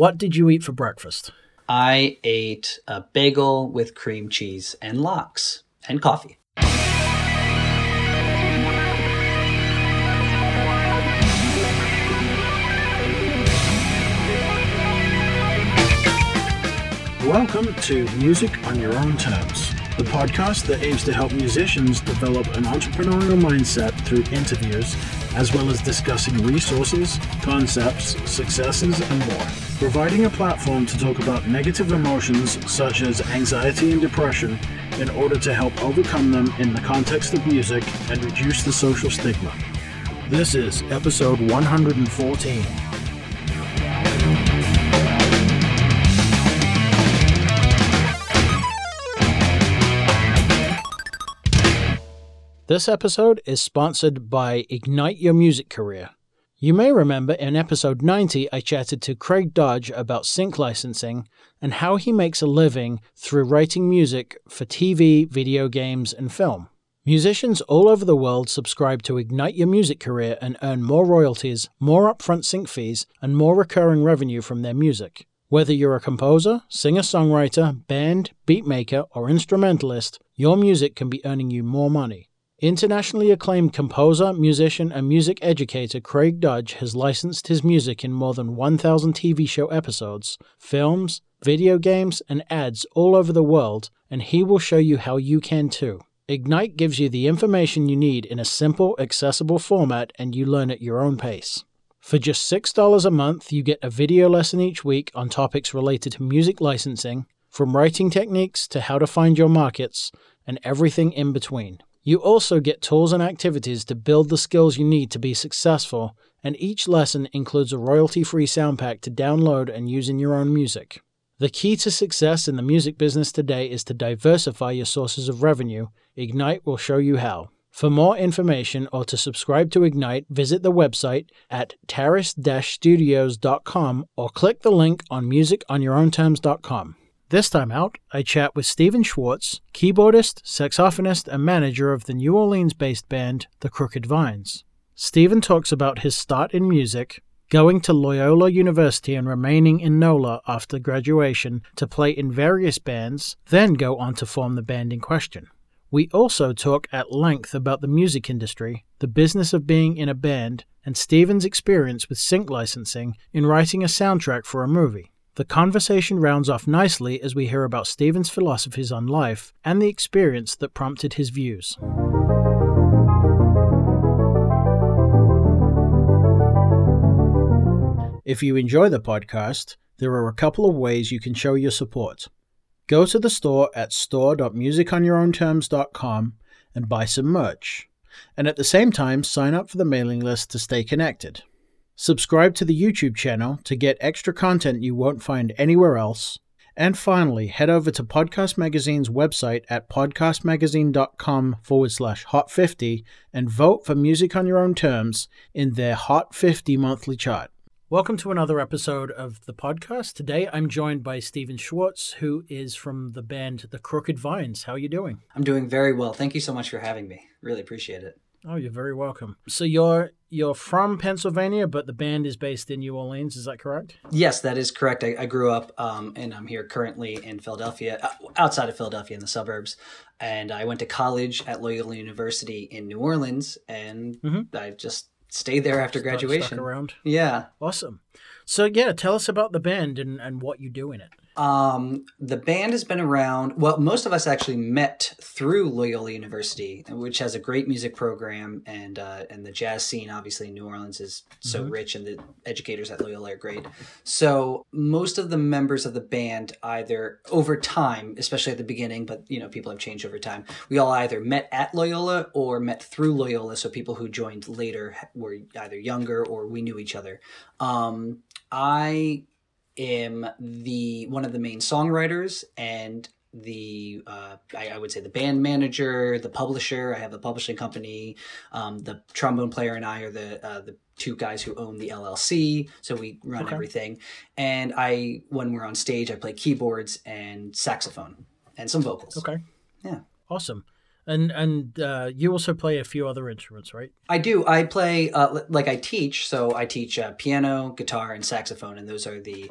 what did you eat for breakfast? I ate a bagel with cream cheese and lox and coffee. Welcome to Music on Your Own Terms, the podcast that aims to help musicians develop an entrepreneurial mindset through interviews, as well as discussing resources, concepts, successes, and more. Providing a platform to talk about negative emotions such as anxiety and depression in order to help overcome them in the context of music and reduce the social stigma. This is episode 114. This episode is sponsored by Ignite Your Music Career. You may remember in episode 90, I chatted to Craig Dodge about sync licensing and how he makes a living through writing music for TV, video games, and film. Musicians all over the world subscribe to Ignite Your Music Career and earn more royalties, more upfront sync fees, and more recurring revenue from their music. Whether you're a composer, singer songwriter, band, beatmaker, or instrumentalist, your music can be earning you more money. Internationally acclaimed composer, musician, and music educator Craig Dodge has licensed his music in more than 1,000 TV show episodes, films, video games, and ads all over the world, and he will show you how you can too. Ignite gives you the information you need in a simple, accessible format, and you learn at your own pace. For just $6 a month, you get a video lesson each week on topics related to music licensing, from writing techniques to how to find your markets, and everything in between. You also get tools and activities to build the skills you need to be successful, and each lesson includes a royalty free sound pack to download and use in your own music. The key to success in the music business today is to diversify your sources of revenue. Ignite will show you how. For more information or to subscribe to Ignite, visit the website at terrace-studios.com or click the link on musiconyourownterms.com. This time out, I chat with Stephen Schwartz, keyboardist, saxophonist, and manager of the New Orleans based band The Crooked Vines. Stephen talks about his start in music, going to Loyola University and remaining in NOLA after graduation to play in various bands, then go on to form the band in question. We also talk at length about the music industry, the business of being in a band, and Stephen's experience with sync licensing in writing a soundtrack for a movie. The conversation rounds off nicely as we hear about Stephen's philosophies on life and the experience that prompted his views. If you enjoy the podcast, there are a couple of ways you can show your support. Go to the store at store.musiconyourownterms.com and buy some merch. And at the same time, sign up for the mailing list to stay connected. Subscribe to the YouTube channel to get extra content you won't find anywhere else. And finally, head over to Podcast Magazine's website at podcastmagazine.com forward slash hot 50 and vote for Music on Your Own Terms in their Hot 50 monthly chart. Welcome to another episode of the podcast. Today I'm joined by Stephen Schwartz, who is from the band The Crooked Vines. How are you doing? I'm doing very well. Thank you so much for having me. Really appreciate it. Oh, you're very welcome. So you're you're from Pennsylvania, but the band is based in New Orleans. Is that correct? Yes, that is correct. I, I grew up, um, and I'm here currently in Philadelphia, uh, outside of Philadelphia in the suburbs. And I went to college at Loyola University in New Orleans, and mm-hmm. I just stayed there after Stuck, graduation. Stuck around. Yeah. Awesome. So yeah, tell us about the band and, and what you do in it. Um, the band has been around. Well, most of us actually met through Loyola University, which has a great music program, and uh, and the jazz scene, obviously, in New Orleans is so mm-hmm. rich, and the educators at Loyola are great. So most of the members of the band, either over time, especially at the beginning, but you know, people have changed over time. We all either met at Loyola or met through Loyola. So people who joined later were either younger or we knew each other. Um, I am the one of the main songwriters and the uh, I, I, would say the band manager, the publisher. I have a publishing company. Um, the trombone player and I are the uh, the two guys who own the LLC. So we run okay. everything. And I, when we're on stage, I play keyboards and saxophone and some vocals. Okay. Yeah. Awesome. And and uh, you also play a few other instruments, right? I do. I play uh, like I teach. So I teach uh, piano, guitar, and saxophone, and those are the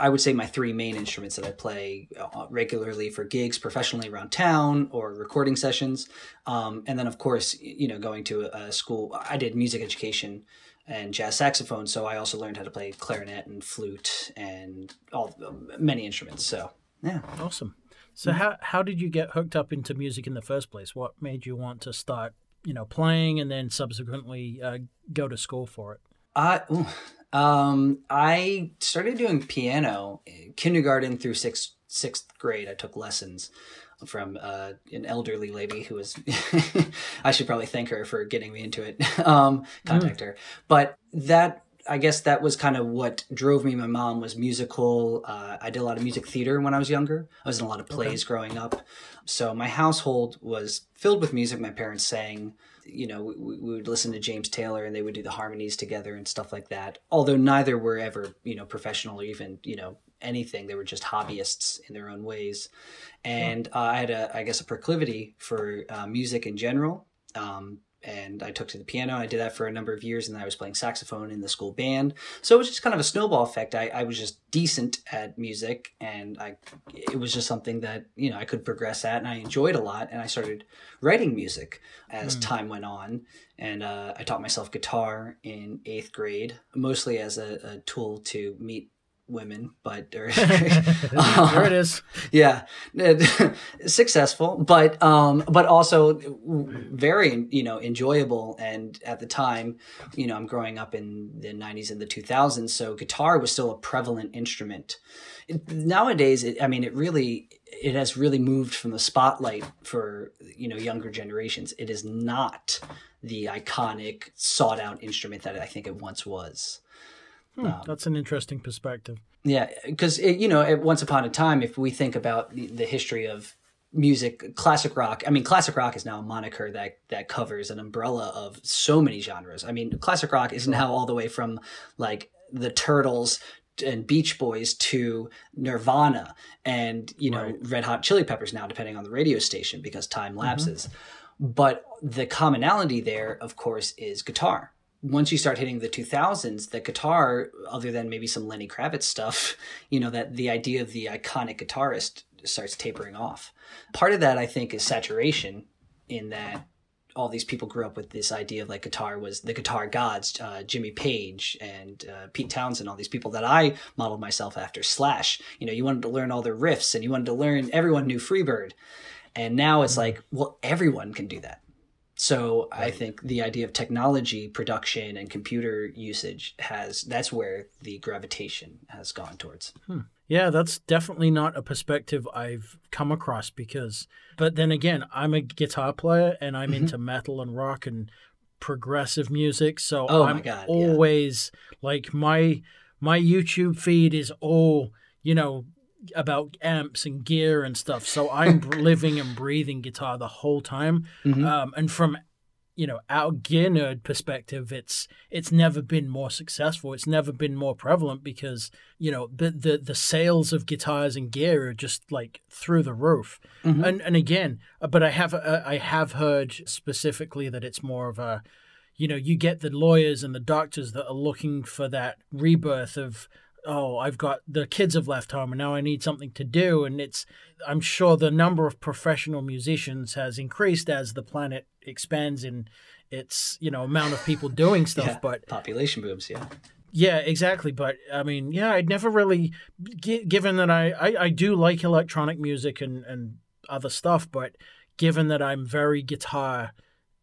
I would say my three main instruments that I play uh, regularly for gigs professionally around town or recording sessions. Um, and then of course, you know, going to a, a school. I did music education and jazz saxophone, so I also learned how to play clarinet and flute and all many instruments. So yeah, awesome. So how how did you get hooked up into music in the first place? What made you want to start, you know, playing and then subsequently uh, go to school for it? I um, I started doing piano kindergarten through sixth sixth grade. I took lessons from uh, an elderly lady who was I should probably thank her for getting me into it. um, contact mm. her, but that I guess that was kind of what drove me. My mom was musical. Uh, I did a lot of music theater when I was younger. I was in a lot of plays okay. growing up. So my household was filled with music. My parents sang. You know, we, we, would listen to James Taylor and they would do the harmonies together and stuff like that. Although neither were ever, you know, professional or even, you know, anything. They were just hobbyists in their own ways. And uh, I had a, I guess, a proclivity for uh, music in general. Um, and I took to the piano. I did that for a number of years, and I was playing saxophone in the school band. So it was just kind of a snowball effect. I, I was just decent at music, and I it was just something that you know I could progress at, and I enjoyed a lot. And I started writing music as mm. time went on, and uh, I taught myself guitar in eighth grade, mostly as a, a tool to meet women, but there it is. Yeah, successful, but um, but also very you know enjoyable. And at the time, you know, I'm growing up in the '90s and the 2000s, so guitar was still a prevalent instrument. It, nowadays, it, I mean, it really it has really moved from the spotlight for you know younger generations. It is not the iconic sought out instrument that I think it once was. Hmm, um, that's an interesting perspective. Yeah, because you know, at once upon a time, if we think about the, the history of music, classic rock. I mean, classic rock is now a moniker that that covers an umbrella of so many genres. I mean, classic rock is now all the way from like the Turtles and Beach Boys to Nirvana and you know right. Red Hot Chili Peppers now, depending on the radio station because time mm-hmm. lapses. Mm-hmm. But the commonality there, of course, is guitar once you start hitting the 2000s the guitar other than maybe some lenny kravitz stuff you know that the idea of the iconic guitarist starts tapering off. Part of that i think is saturation in that all these people grew up with this idea of like guitar was the guitar gods uh, jimmy page and uh, pete townshend all these people that i modeled myself after slash. You know you wanted to learn all their riffs and you wanted to learn everyone knew freebird. And now it's mm-hmm. like well everyone can do that so right. I think the idea of technology production and computer usage has that's where the gravitation has gone towards. Hmm. Yeah, that's definitely not a perspective I've come across because but then again, I'm a guitar player and I'm mm-hmm. into metal and rock and progressive music, so oh I'm God, always yeah. like my my YouTube feed is all, you know, about amps and gear and stuff. So I'm living and breathing guitar the whole time. Mm-hmm. Um, and from you know our gear nerd perspective, it's it's never been more successful. It's never been more prevalent because you know the the, the sales of guitars and gear are just like through the roof. Mm-hmm. And and again, uh, but I have uh, I have heard specifically that it's more of a you know you get the lawyers and the doctors that are looking for that rebirth of oh, I've got the kids have left home and now I need something to do. And it's, I'm sure the number of professional musicians has increased as the planet expands in its, you know, amount of people doing stuff. yeah, but population booms, yeah. Yeah, exactly. But I mean, yeah, I'd never really, given that I, I, I do like electronic music and, and other stuff, but given that I'm very guitar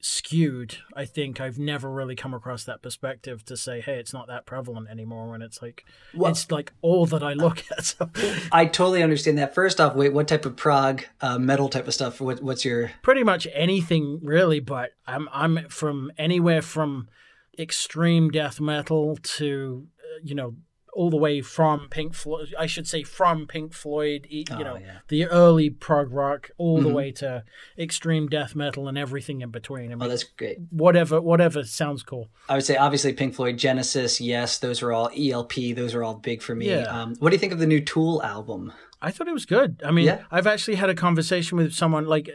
skewed. I think I've never really come across that perspective to say, hey, it's not that prevalent anymore when it's like well, it's like all that I look at. So. I totally understand that. First off, wait, what type of prog uh, metal type of stuff? What, what's your pretty much anything really, but I'm I'm from anywhere from extreme death metal to uh, you know all the way from Pink Floyd. I should say from Pink Floyd, you Oh, know, yeah. the early prog rock, all the Mhm. way to extreme death metal and everything in between. I Oh, that's great. whatever, whatever sounds cool. I would say obviously Pink Floyd, Genesis, yes, those are all ELP. Those are all big for me. Yeah. Um, what do you think of the new Tool album? I thought it was good. I mean, Yeah. I've actually had a conversation with someone like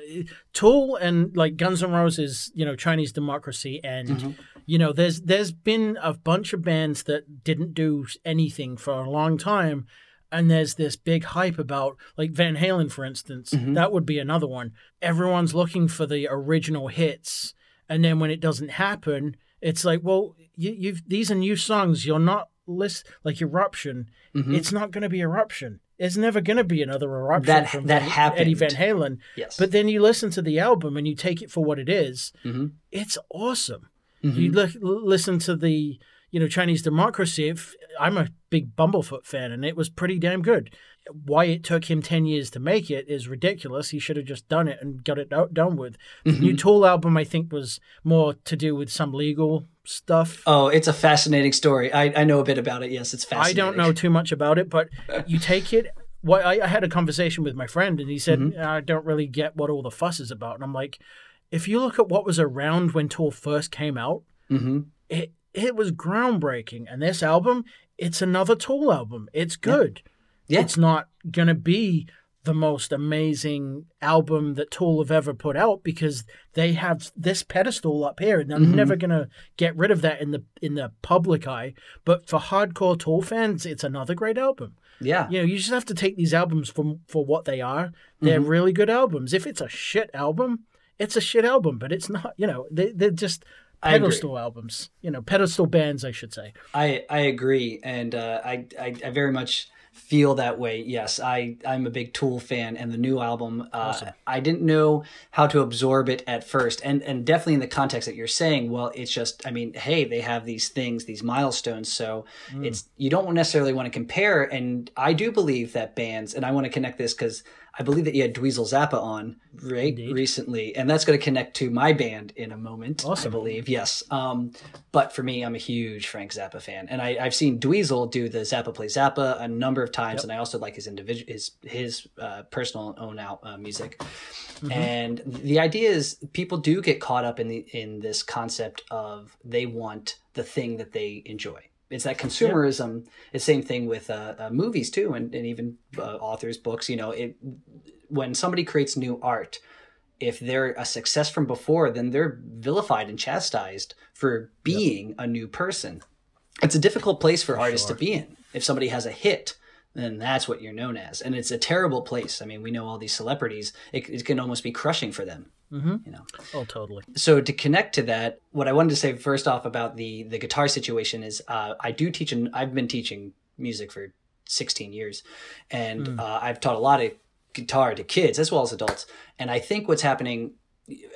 Tool and like Guns N' Roses, you know, Chinese Democracy, and Mm-hmm. You know, there's there's been a bunch of bands that didn't do anything for a long time, and there's this big hype about like Van Halen, for instance. Mm-hmm. That would be another one. Everyone's looking for the original hits, and then when it doesn't happen, it's like, well, you, you've these are new songs. You're not list like Eruption. Mhm. It's not going to be Eruption. There's never going to be another Eruption That- from that Van- Eddie Van. Halen. Yes. But then you listen to the album and you take it for what it is. Mhm. It's awesome. Mhm. You li- listen to the you know Chinese Democracy. If, I'm a big Bumblefoot fan, and it was pretty damn good. Why it took him ten years to make it is ridiculous. He should have just done it and got it out, done with. The Mm-hmm. new Tool album, I think, was more to do with some legal stuff. Oh, it's a fascinating story. I, I know a bit about it. Yes, it's fascinating. I don't know too much about it, but you take it. What I, I had a conversation with my friend, and he said, Mm-hmm. "I don't really get what all the fuss is about." And I'm like, if you look at what was around when Tool first came out, hmm it it was groundbreaking. And this album, it's another Tool album. It's good. Yeah. It's not gonna be the most amazing album that Tool have ever put out because they have this pedestal up here, and they're Mm-hmm. never gonna get rid of that in the in the public eye. But for hardcore Tool fans, it's another great album. Yeah. You know, you just have to take these albums for for what they are. They're Mm-hmm. really good albums. If it's a shit album, it's a shit album. But it's not. You know, they they're just pedestal albums. You know, pedestal bands, I should say. I I agree, and uh, I, I I very much feel that way. Yes, I I'm a big Tool fan, and the new album. Uh, I didn't know how to absorb it at first, and and definitely in the context that you're saying. Well, it's just I mean, hey, they have these things, these milestones, so it's you don't necessarily want to compare. And I do believe that bands, and I want to connect this because. I believe that you had Dweezil Zappa on right recently, and that's going to connect to my band in a moment. I Awesome. believe, yes. Um, but for me, I'm a huge Frank Zappa fan, and I, I've seen Dweezil do the Zappa Play Zappa a number of times, and I also like his individual, his his uh, personal own out uh, music. And the idea is, people do get caught up in the in this concept of they want the thing that they enjoy. It's that consumerism. It's the same thing with uh, uh, movies too, and, and even uh, authors' books. You know, it when somebody creates new art, if they're a success from before, then they're vilified and chastised for being a new person. It's a difficult place for, artists to be in. If somebody has a hit, then that's what you're known as, and it's a terrible place. I mean, we know all these celebrities; it, it can almost be crushing for them. Mm-hmm. You know Oh, totally. so to connect to that what i wanted to say first off about the the guitar situation is uh, i do teach and i've been teaching music for 16 years and uh, i've taught a lot of guitar to kids as well as adults and i think what's happening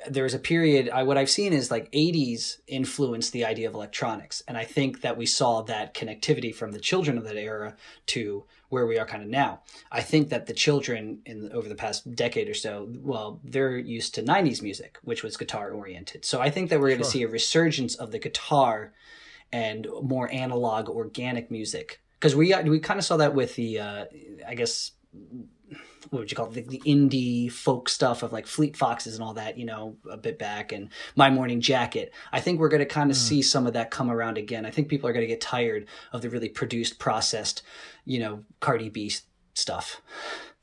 there's a period I, what i've seen is like 80s influenced the idea of electronics and i think that we saw that connectivity from the children of that era to where we are kind of now. I think that the children in over the past decade or so well they're used to 90s music which was guitar oriented. So i think that we're going to see a resurgence of the guitar and more analog organic music. Because we we kind of saw that with the uh, i guess what would you call it, the, the indie folk stuff of like Fleet Foxes and all that, you know, a bit back and My Morning Jacket. I think we're going to kind of hmm. see some of that come around again. I think people are going to get tired of the really produced, processed, you know, Cardi B stuff.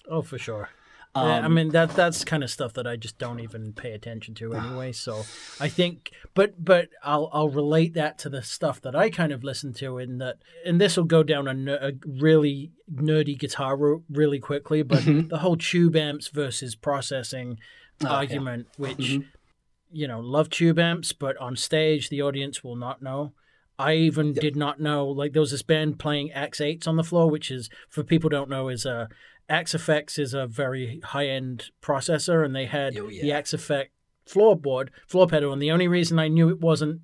Oh, for sure. Um, Yeah, I mean that that's kind of stuff that I just don't even pay attention to anyway. So I think, but but I'll I'll relate that to the stuff that I kind of listen to in that, and this will go down a, ner- a really nerdy guitar route really quickly. But Mm-hmm. the whole tube amps versus processing Oh, yeah. argument, which Mhm. you know, love tube amps, but on stage the audience will not know. I even did not know like there was this band playing X8s on the floor, which is for people who don't know is a Effects is a very high end processor, and they had Oh, yeah. the Effect floorboard floor pedal. And the only reason I knew it wasn't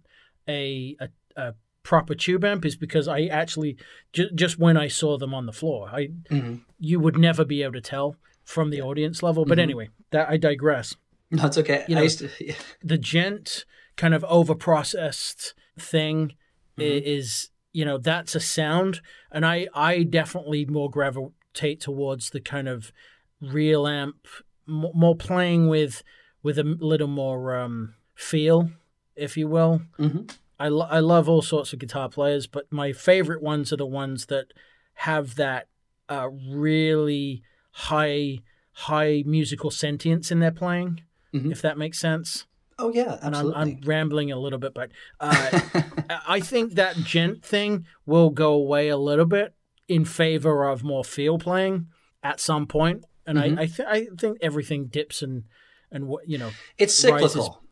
a a, a proper tube amp is because I actually ju- just when I saw them on the floor, I Mhm. you would never be able to tell from the audience level. But anyway, that I digress No, it's okay. You know, to, yeah. the djent kind of over processed thing Mm-hmm. is you know that's a sound and i i definitely more gravitate towards the kind of real amp more playing with with a little more um feel if you will mm-hmm. I, lo- I love all sorts of guitar players but my favorite ones are the ones that have that uh, really high high musical sentience in their playing Mhm. if that makes sense Oh yeah, and I'm, absolutely. I'm rambling a little bit, but uh, I think that djent thing will go away a little bit in favor of more feel playing at some point. And Mhm. I I, th- I think everything dips and and what you know. it's rises- cyclical.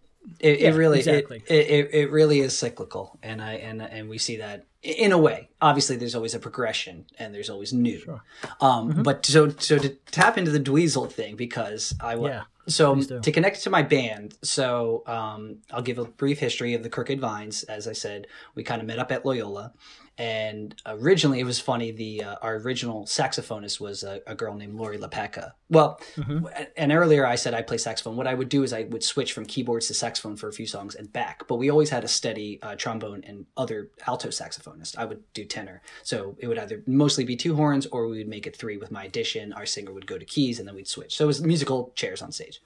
It, Yeah, it really exactly. it, it, it really is cyclical, and I and and we see that in a way. Obviously, there's always a progression, and there's always new. Sure. Um, Mhm. But so so to tap into the Dweezil thing because I Yeah, So to connect to my band, so um, I'll give a brief history of the Crooked Vines. As I said, we kind of met up at Loyola, and originally it was funny. The uh, our original saxophonist was a, a girl named Lori LaPeca. Well, Mhm. and earlier I said I play saxophone. What I would do is I would switch from keyboards to saxophone for a few songs and back. But we always had a steady uh, trombone and other alto saxophonist. I would do tenor, so it would either mostly be two horns or we would make it three with my addition. Our singer would go to keys and then we'd switch. So it was musical chairs on stage.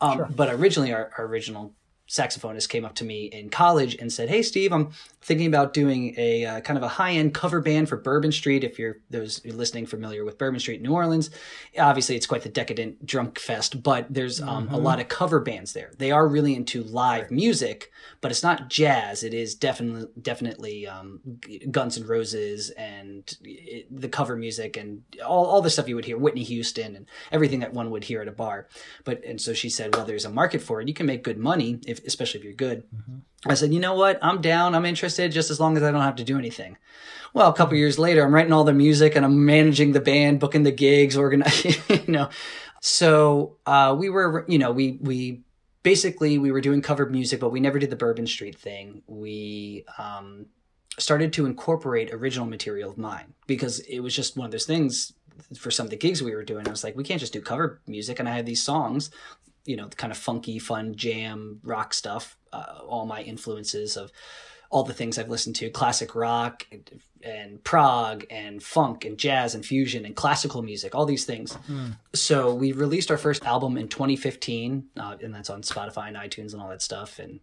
Um, Sure. But originally, our, our original saxophonist came up to me in college and said, "Hey, Steve, I'm thinking about doing a uh, kind of a high-end cover band for Bourbon Street. If you're those who are listening familiar with Bourbon Street, New Orleans, obviously it's quite the decadent drunk fest, but there's um, a lot of cover bands there. They are really into live music, but it's not jazz. It is definitely definitely um, Guns and Roses and it, the cover music and all, all the stuff you would hear, Whitney Houston and everything that one would hear at a bar. But and so she said, well, there's a market for it. You can make good money if, especially if you're good. I said, you know what? I'm down. I'm interested just as long as I don't have to do anything. Well, a couple years later, I'm writing all the music and I'm managing the band, booking the gigs, organizing, you know. So uh, we were, you know, we we basically we were doing covered music, but we never did the Bourbon Street thing. We um, started to incorporate original material of mine because it was just one of those things for some of the gigs we were doing. I was like, we can't just do cover music, and I had these songs, you know, the kind of funky, fun jam rock stuff. Uh, all my influences of all the things I've listened to classic rock and, and prog and funk and jazz and fusion and classical music, all these things. So we released our first album in 2015, uh, and that's on Spotify and iTunes and all that stuff. And,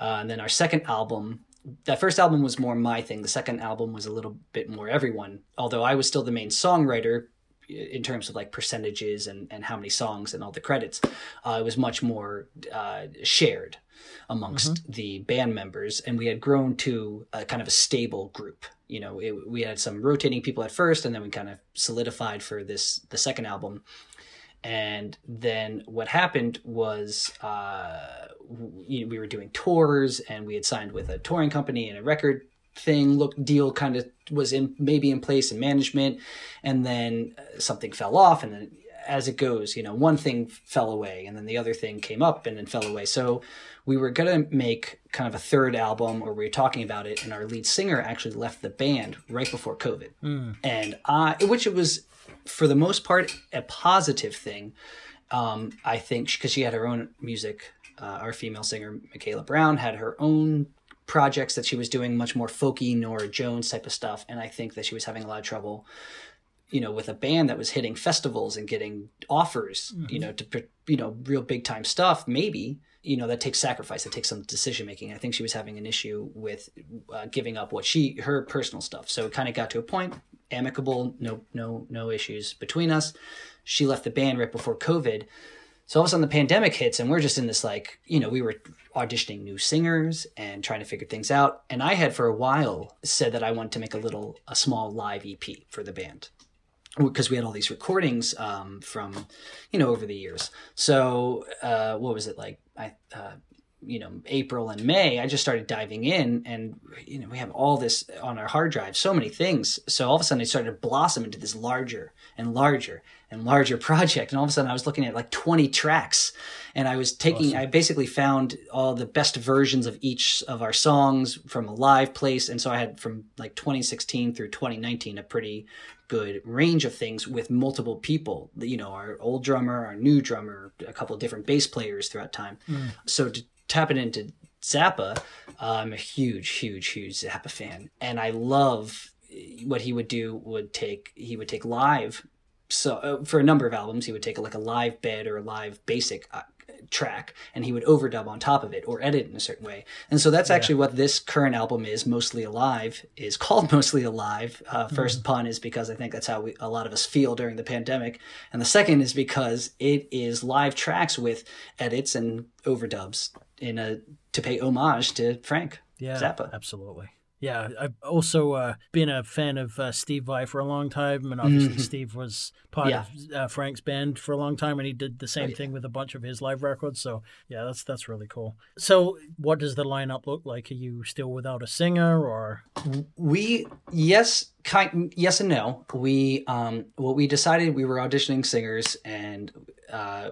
uh, and then our second album, that first album was more my thing. The second album was a little bit more everyone, although I was still the main songwriter in terms of like percentages and, and how many songs and all the credits. Uh, it was much more uh, shared amongst the band members, and we had grown to a kind of a stable group. You know, it, we had some rotating people at first, and then we kind of solidified for this the second album. And then what happened was uh, we, we were doing tours, and we had signed with a touring company and a record thing look deal kind of was in maybe in place in management and then uh, something fell off and then as it goes you know one thing fell away and then the other thing came up and then fell away. So we were going to make kind of a third album or we were talking about it and our lead singer actually left the band right before covid. And i which it was for the most part a positive thing. Um, i think because she had her own music uh, our female singer michaela brown had her own projects that she was doing much more folky Norah Jones type of stuff. And I think that she was having a lot of trouble you know with a band that was hitting festivals and getting offers you know to you know real big time stuff. Maybe you know that takes sacrifice. That takes some decision making. I think she was having an issue with uh, giving up what she her personal stuff. So it kind of got to a point amicable no no no issues between us. She left the band right before covid so all of a sudden the pandemic hits and we're just in this like, you know, we were auditioning new singers and trying to figure things out. And I had for a while said that I wanted to make a little, a small live EP for the band because we had all these recordings um, from, you know, over the years. So uh, what was it like? I, uh, you know, April and May, I just started diving in and, you know, we have all this on our hard drive, so many things. So all of a sudden it started to blossom into this larger and larger and larger project. And all of a sudden I was looking at like 20 tracks and I was taking, I basically found all the best versions of each of our songs from a live place. And so I had from like 2016 through 2019, a pretty good range of things with multiple people, you know, our old drummer, our new drummer, a couple of different bass players throughout time. Mm. So to tap it into Zappa, uh, I'm a huge, huge, huge Zappa fan, and I love what he would do. Would take he would take live. So uh, for a number of albums, he would take like a live bed or a live basic uh, track and he would overdub on top of it or edit in a certain way. And so that's yeah. actually what this current album is, Mostly Alive, is called Mostly Alive. Uh, 1st mm-hmm. pun is because I think that's how we, a lot of us feel during the pandemic. And the second is because it is live tracks with edits and overdubs in a to pay homage to Frank yeah, Zappa. Absolutely. Yeah, I've also uh, been a fan of uh, Steve Vai for a long time, and obviously mm-hmm. Steve was part yeah. of uh, Frank's band for a long time, and he did the same oh, yeah. thing with a bunch of his live records. So yeah, that's that's really cool. So what does the lineup look like? Are you still without a singer, or we yes, kind yes and no. We um, what we decided we were auditioning singers and uh,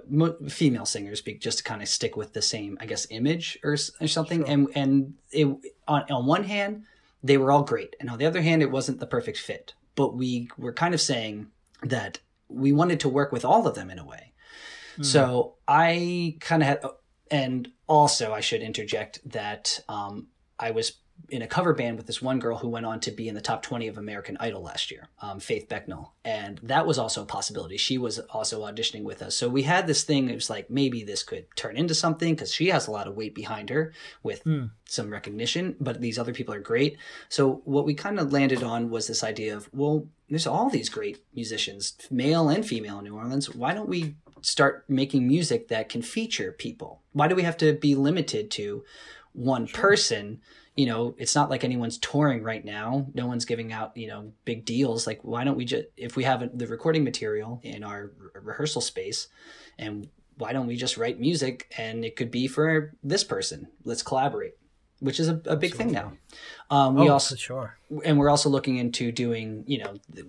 female singers, just to kind of stick with the same, I guess, image or, or something. Sure. And and it, on on one hand they were all great. And on the other hand, it wasn't the perfect fit. But we were kind of saying that we wanted to work with all of them in a way. Mm. So I kind of had, and also I should interject that um, I was in a cover band with this one girl who went on to be in the top 20 of American Idol last year, um, Faith Becnel. And that was also a possibility. She was also auditioning with us. So we had this thing, it was like maybe this could turn into something because she has a lot of weight behind her with mm. some recognition, but these other people are great. So what we kind of landed on was this idea of, well, there's all these great musicians, male and female in New Orleans. Why don't we start making music that can feature people? Why do we have to be limited to one sure. person? You know, it's not like anyone's touring right now. No one's giving out, you know, big deals. Like, why don't we just, if we have the recording material in our rehearsal space, and why don't we just write music and it could be for this person? Let's collaborate, which is a, a big thing now. Um, we oh, also, sure. And we're also looking into doing, you know, the,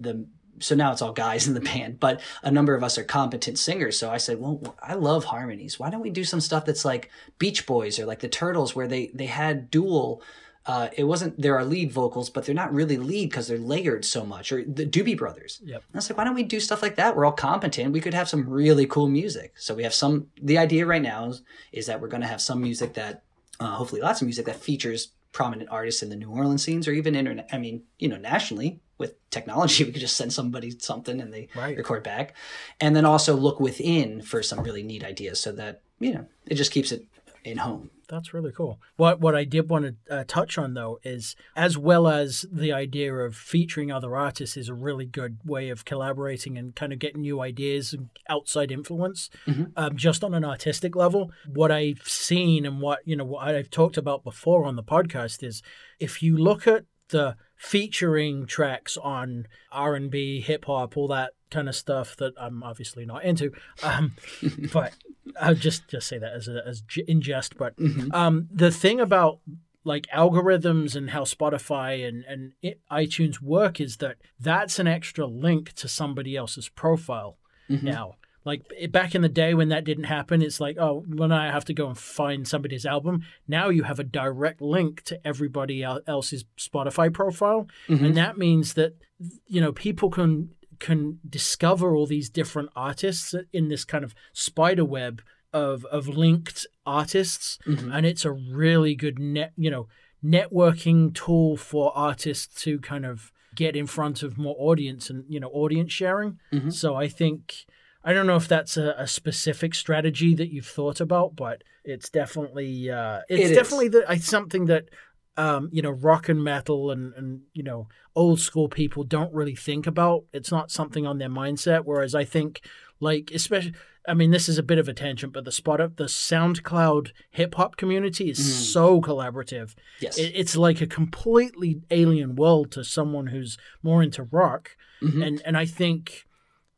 the so now it's all guys in the band, but a number of us are competent singers. So I said, well, I love harmonies. Why don't we do some stuff that's like Beach Boys or like the Turtles, where they they had dual. Uh, it wasn't there are lead vocals, but they're not really lead because they're layered so much. Or the Doobie Brothers. Yep. And I was like, why don't we do stuff like that? We're all competent. We could have some really cool music. So we have some. The idea right now is, is that we're going to have some music that, uh, hopefully, lots of music that features prominent artists in the New Orleans scenes or even internet. I mean, you know, nationally with technology, we could just send somebody something and they right. record back. And then also look within for some really neat ideas so that, you know, it just keeps it in home. That's really cool. What what I did want to uh, touch on though is as well as the idea of featuring other artists is a really good way of collaborating and kind of getting new ideas and outside influence. Mm-hmm. Um, just on an artistic level, what I've seen and what you know what I've talked about before on the podcast is if you look at the featuring tracks on R&B, hip hop, all that kind of stuff that I'm obviously not into. Um, but I'll just just say that as a, as in jest. But mm-hmm. um, the thing about like algorithms and how Spotify and and it, iTunes work is that that's an extra link to somebody else's profile mm-hmm. now. Like back in the day when that didn't happen, it's like, oh, when I have to go and find somebody's album, now you have a direct link to everybody else's Spotify profile. Mm-hmm. And that means that, you know, people can can discover all these different artists in this kind of spider web of of linked artists mm-hmm. and it's a really good net you know networking tool for artists to kind of get in front of more audience and you know audience sharing mm-hmm. so i think I don't know if that's a, a, specific strategy that you've thought about, but it's definitely uh, it's it definitely the, something that um, you know rock and metal and and you know old school people don't really think about. It's not something on their mindset. Whereas I think like especially. I mean, this is a bit of a tangent, but the spot up the SoundCloud hip hop community is mm. so collaborative. Yes, it, it's like a completely alien world to someone who's more into rock, mm-hmm. and and I think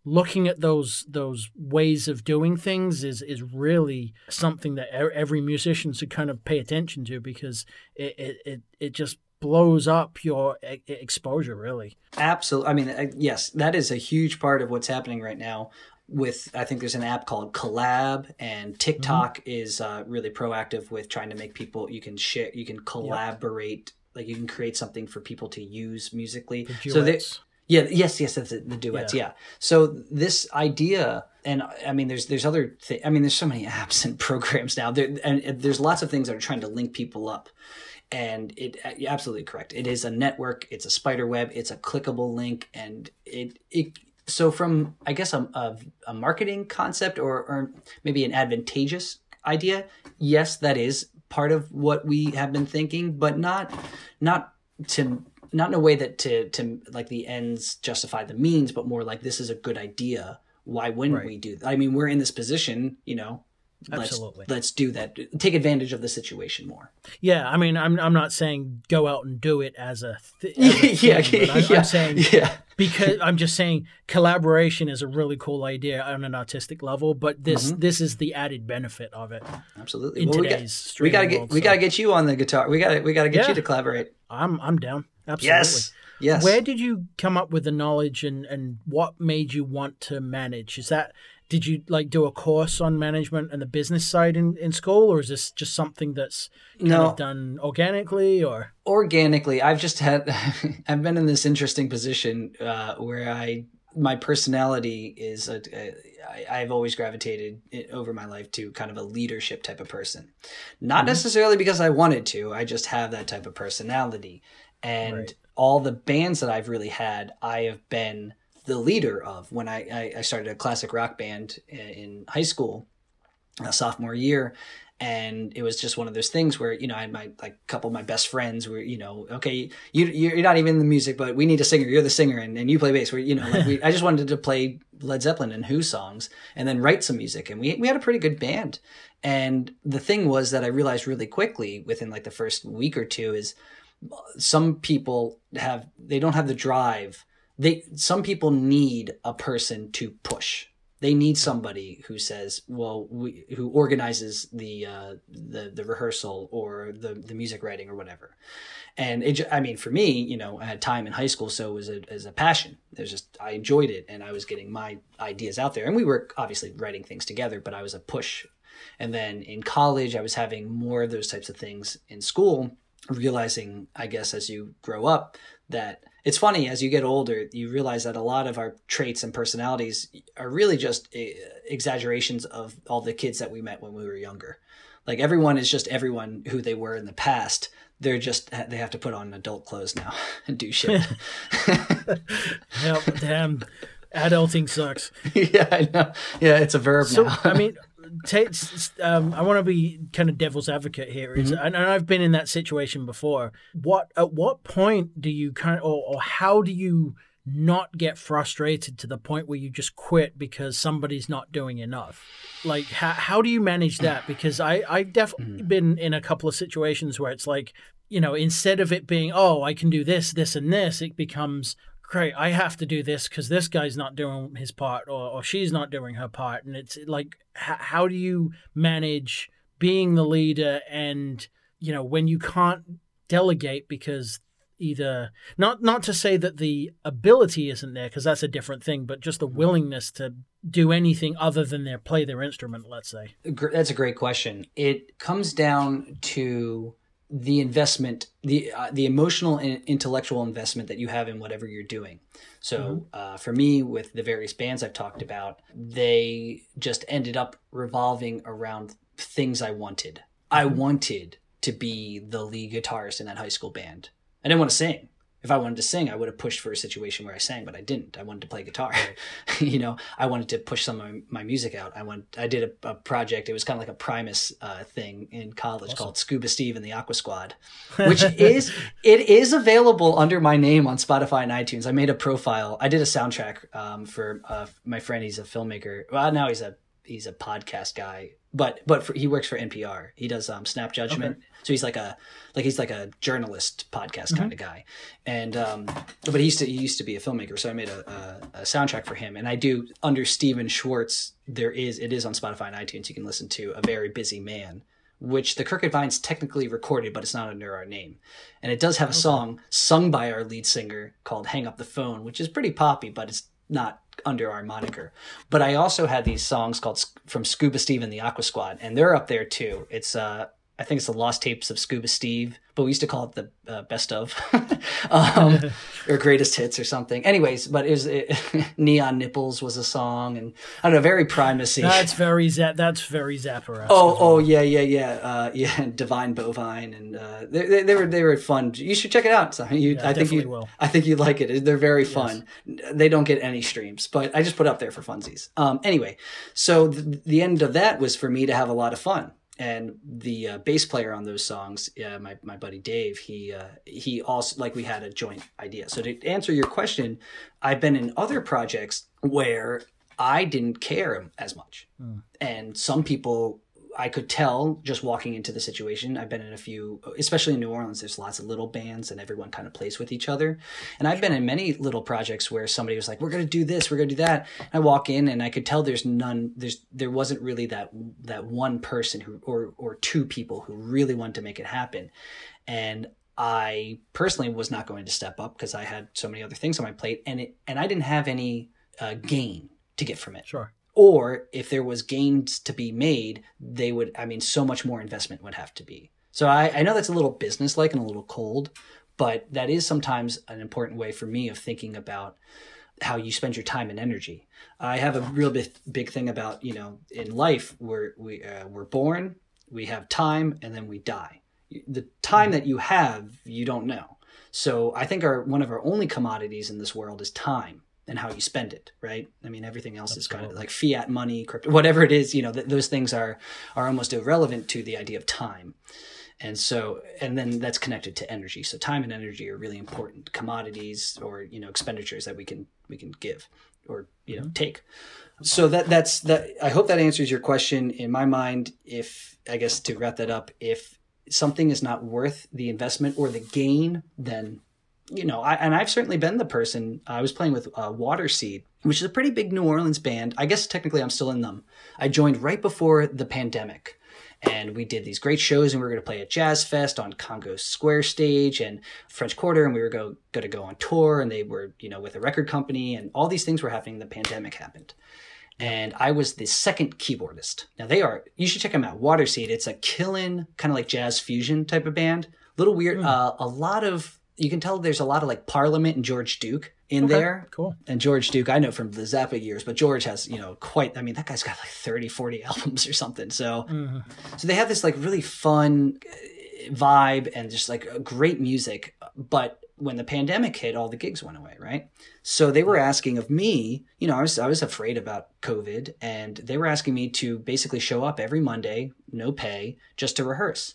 looking at those those ways of doing things is is really something that every musician should kind of pay attention to because it it, it, it just blows up your exposure really absolutely i mean uh, yes that is a huge part of what's happening right now with i think there's an app called collab and tiktok mm-hmm. is uh, really proactive with trying to make people you can share you can collaborate yep. like you can create something for people to use musically so they Yeah, yes, yes, that's it, the duets. Yeah. yeah. So this idea, and I mean, there's there's other. Th- I mean, there's so many apps and programs now, there, and, and there's lots of things that are trying to link people up. And it uh, you're absolutely correct. It is a network. It's a spider web. It's a clickable link, and it it. So from I guess a a, a marketing concept or or maybe an advantageous idea, yes, that is part of what we have been thinking, but not not to not in a way that to to like the ends justify the means, but more like this is a good idea. Why wouldn't right. we do that? I mean, we're in this position, you know. Absolutely. Let's, let's do that. Take advantage of the situation more. Yeah, I mean, I'm I'm not saying go out and do it as a, th- as a yeah, thing, I, yeah, I'm saying yeah. because I'm just saying collaboration is a really cool idea on an artistic level, but this mm-hmm. this is the added benefit of it. Absolutely. In well, today's we, got, we gotta get world, we so. gotta get you on the guitar. We gotta we gotta get yeah. you to collaborate. I'm I'm down. Absolutely. Yes. Yes. Where did you come up with the knowledge and, and what made you want to manage? Is that did you like do a course on management and the business side in, in school or is this just something that's kind no. of done organically or organically i've just had i've been in this interesting position uh, where i my personality is a, a, I, i've always gravitated over my life to kind of a leadership type of person not mm-hmm. necessarily because i wanted to i just have that type of personality and right. all the bands that I've really had, I have been the leader of. When I, I started a classic rock band in high school, a sophomore year, and it was just one of those things where you know I had my like couple of my best friends were you know okay you you're not even in the music but we need a singer. You're the singer and, and you play bass. Where you know like we, I just wanted to play Led Zeppelin and Who songs and then write some music. And we we had a pretty good band. And the thing was that I realized really quickly within like the first week or two is uh, some people have they don't have the drive they some people need a person to push. They need somebody who says well we, who organizes the uh, the the rehearsal or the the music writing or whatever. And it i mean for me you know i had time in high school so it was a, as a passion. There's just i enjoyed it and i was getting my ideas out there. And we were obviously writing things together but i was a push. And then in college i was having more of those types of things in school realizing, I guess, as you grow up, that it's funny as you get older, you realize that a lot of our traits and personalities are really just eh, exaggerations of all the kids that we met when we were younger. Like everyone is just everyone who they were in the past. They're just they have to put on adult clothes now and do shit. Hell, damn, adulting sucks. yeah, I know. Yeah, it's a verb so, now. I mean, um, I want to be kind of devil's advocate here, mm-hmm. and, I've been in that situation before. What at what point do you kind of, or, or how do you not get frustrated to the point where you just quit because somebody's not doing enough? Like, how how do you manage that? Because I I've definitely mm-hmm. been in a couple of situations where it's like you know, instead of it being, oh, I can do this, this, and this, it becomes, great, I have to do this because this guy's not doing his part or, or she's not doing her part. And it's like, h- how do you manage being the leader and, you know, when you can't delegate because either not not to say that the ability isn't there because that's a different thing but just the willingness to do anything other than their play their instrument let's say that's a great question it comes down to the investment, the uh, the emotional and intellectual investment that you have in whatever you're doing. So mm-hmm. uh, for me, with the various bands I've talked about, they just ended up revolving around things I wanted. Mm-hmm. I wanted to be the lead guitarist in that high school band. I didn't want to sing if I wanted to sing, I would have pushed for a situation where I sang, but I didn't. I wanted to play guitar. you know, I wanted to push some of my, my music out. I went, I did a, a, project. It was kind of like a Primus uh, thing in college awesome. called Scuba Steve and the Aqua Squad, which is it is available under my name on Spotify and iTunes. I made a profile. I did a soundtrack um, for uh, my friend. He's a filmmaker. Well, now he's a he's a podcast guy, but but for, he works for NPR. He does um, Snap Judgment, okay. so he's like a like he's like a journalist podcast mm-hmm. kind of guy. And um, but he used to he used to be a filmmaker, so I made a, a, a, soundtrack for him. And I do under Stephen Schwartz. There is it is on Spotify and iTunes. You can listen to a very busy man. Which the Crooked Vines technically recorded, but it's not under our name. And it does have a okay. song sung by our lead singer called Hang Up the Phone, which is pretty poppy, but it's not under our moniker. But I also had these songs called from Scuba Steve and the Aqua Squad, and they're up there too. It's uh, I think it's the Lost Tapes of Scuba Steve, but we used to call it the uh, best of, um, or greatest hits or something. Anyways, but it was it, Neon Nipples was a song, and I don't know, very primacy. That's very za- That's very Zappa. Oh, oh yeah, yeah, yeah, uh, yeah. Divine Bovine, and uh, they, they, they, were they were fun. You should check it out. So you, Yeah, I think you, will. I think you'd like it. They're very fun. They don't get any streams, but I just put up there for funsies. Um, anyway, so th- the end of that was for me to have a lot of fun and the uh, bass player on those songs, uh, my my buddy Dave, he uh, he also like we had a joint idea. So to answer your question, I've been in other projects where I didn't care as much, and some people I could tell just walking into the situation. I've been in a few, especially in New Orleans. There's lots of little bands, and everyone kind of plays with each other. And I've been in many little projects where somebody was like, "We're going to do this, we're going to do that." I walk in, and I could tell there's none. There's there wasn't really that that one person who or or two people who really wanted to make it happen. And I personally was not going to step up because I had so many other things on my plate, and it and I didn't have any uh, gain to get from it Sure. Or if there was gains to be made they would i mean so much more investment would have to be. So i, I know that's a little business like and a little cold but that is sometimes an important way for me of thinking about how you spend your time and energy. I have a real big, big thing about you know in life we're we, uh, we're born we have time and then we die. The time that you have you don't know. So i think our one of our only commodities in this world is time and how you spend it right? I mean everything else is kind of like fiat money crypto whatever it is you know th- those things are are almost irrelevant to the idea of time. And so and then that's connected to energy. So time and energy are really important commodities or you know expenditures that we can we can give or you know mm-hmm. take. So that that's that i hope that answers your question. In my mind if i guess to wrap that up if something is not worth the investment or the gain then you know, I, and I've certainly been the person. I was playing with uh, Water Seed, which is a pretty big New Orleans band. I guess technically I'm still in them. I joined right before the pandemic, and we did these great shows, and we were going to play at Jazz Fest on Congo Square stage and French Quarter, and we were go, going to go on tour, and they were, you know, with a record company, and all these things were happening. The pandemic happened. And I was the second keyboardist. Now they are, you should check them out. Water Seed. It's a killin', kind of like jazz fusion type of band. Little weird, uh, a lot of you can tell there's a lot of like Parliament and George Duke in Okay, there. cool. And George Duke, I know from the Zappa years, but George has, you know, quite, I mean, that guy's got like 30, 40 albums or something. So, so they have this like really fun uh, vibe and just like great music. But when the pandemic hit, all the gigs went away, right? So they were asking of me, you know, I was, I was afraid about COVID and they were asking me to basically show up every Monday, no pay, just to rehearse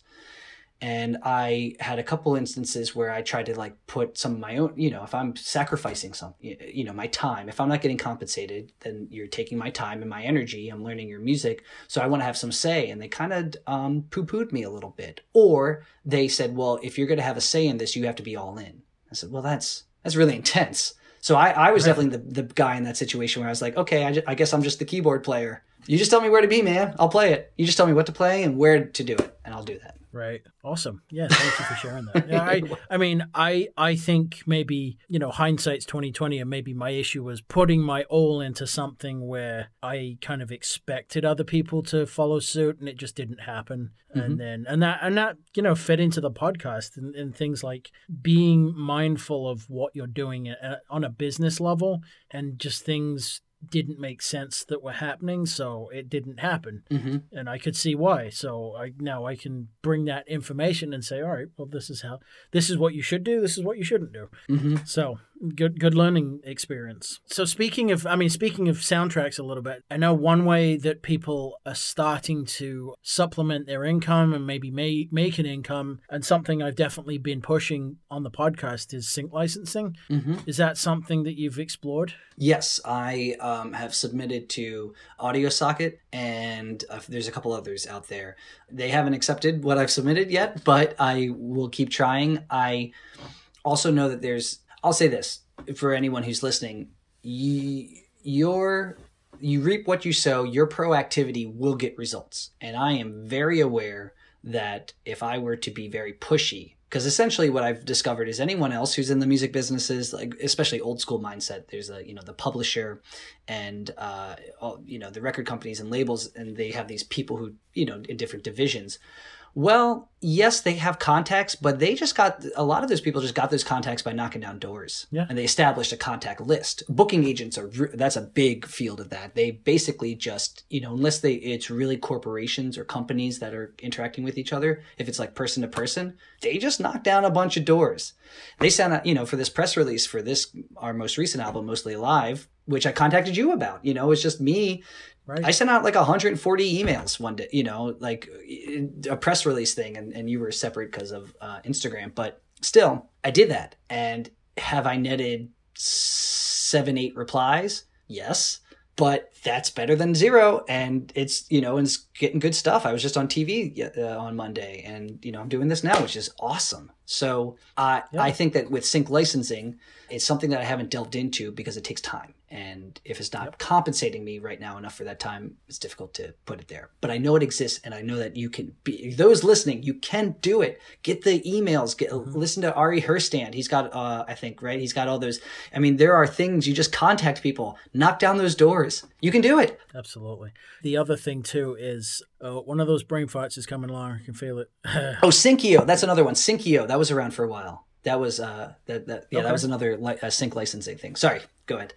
and I had a couple instances where I tried to like put some of my own, you know, if I'm sacrificing some, you know, my time, if I'm not getting compensated, then you're taking my time and my energy. I'm learning your music, so I want to have some say. And they kind of um, poo-pooed me a little bit, or they said, "Well, if you're going to have a say in this, you have to be all in." I said, "Well, that's that's really intense." So I, I was definitely the, the guy in that situation where I was like, okay, I guess I'm just the keyboard player. You just tell me where to be, man. I'll play it. You just tell me what to play and where to do it, and I'll do that. Right. Awesome. Yeah. Thank you for sharing that. Yeah. I, I mean, I, I think maybe, you know, hindsight's 2020 and maybe my issue was putting my all into something where I kind of expected other people to follow suit and it just didn't happen. And then, and that, and that, you know, fit into the podcast and, and things like being mindful of what you're doing uh, on a business level and just things didn't make sense that were happening, so it didn't happen. Mm-hmm. And I could see why. So I now I can bring that information and say, all right, well, this is how this is what you should do. This is what you shouldn't do. Mm-hmm. So good good learning experience. So speaking of I mean speaking of soundtracks a little bit, I know one way that people are starting to supplement their income and maybe may, make an income and something I've definitely been pushing on the podcast is sync licensing. Mm-hmm. Is that something that you've explored? Yes, I um, have submitted to AudioSocket, and uh, there's a couple others out there. They haven't accepted what I've submitted yet, but I will keep trying. I also know that there's. I'll say this for anyone who's listening: you, your you reap what you sow. Your proactivity will get results, and I am very aware that if I were to be very pushy because essentially what i've discovered is anyone else who's in the music businesses like especially old school mindset there's a you know the publisher and uh all, you know the record companies and labels and they have these people who you know in different divisions Well, yes, they have contacts, but they just got a lot of those people just got those contacts by knocking down doors. Yeah. And they established a contact list. Booking agents are that's a big field of that. They basically just, you know, unless they it's really corporations or companies that are interacting with each other, if it's like person to person, they just knock down a bunch of doors. They sent out, you know, for this press release for this our most recent album Mostly Alive, which I contacted you about. You know, it's just me Right. I sent out like 140 emails one day, you know, like a press release thing, and, and you were separate because of uh, Instagram. But still, I did that. And have I netted seven, eight replies? Yes. But that's better than zero. And it's, you know, and it's getting good stuff. I was just on TV uh, on Monday and, you know, I'm doing this now, which is awesome. So uh, Yeah. I think that with sync licensing, it's something that I haven't delved into because it takes time. And if it's not compensating me right now enough for that time, it's difficult to put it there. But I know it exists, and I know that you can be those listening. You can do it. Get the emails. Get listen to Ari Herstand. He's got, uh, I think, right. He's got all those. I mean, there are things you just contact people, knock down those doors. You can do it. Absolutely. The other thing too is uh, one of those brain farts is coming along. I can feel it. Oh, Syncio. That's another one. Syncio. That was around for a while. That was uh that that yeah that was another li- uh, sync licensing thing. Sorry. Go ahead.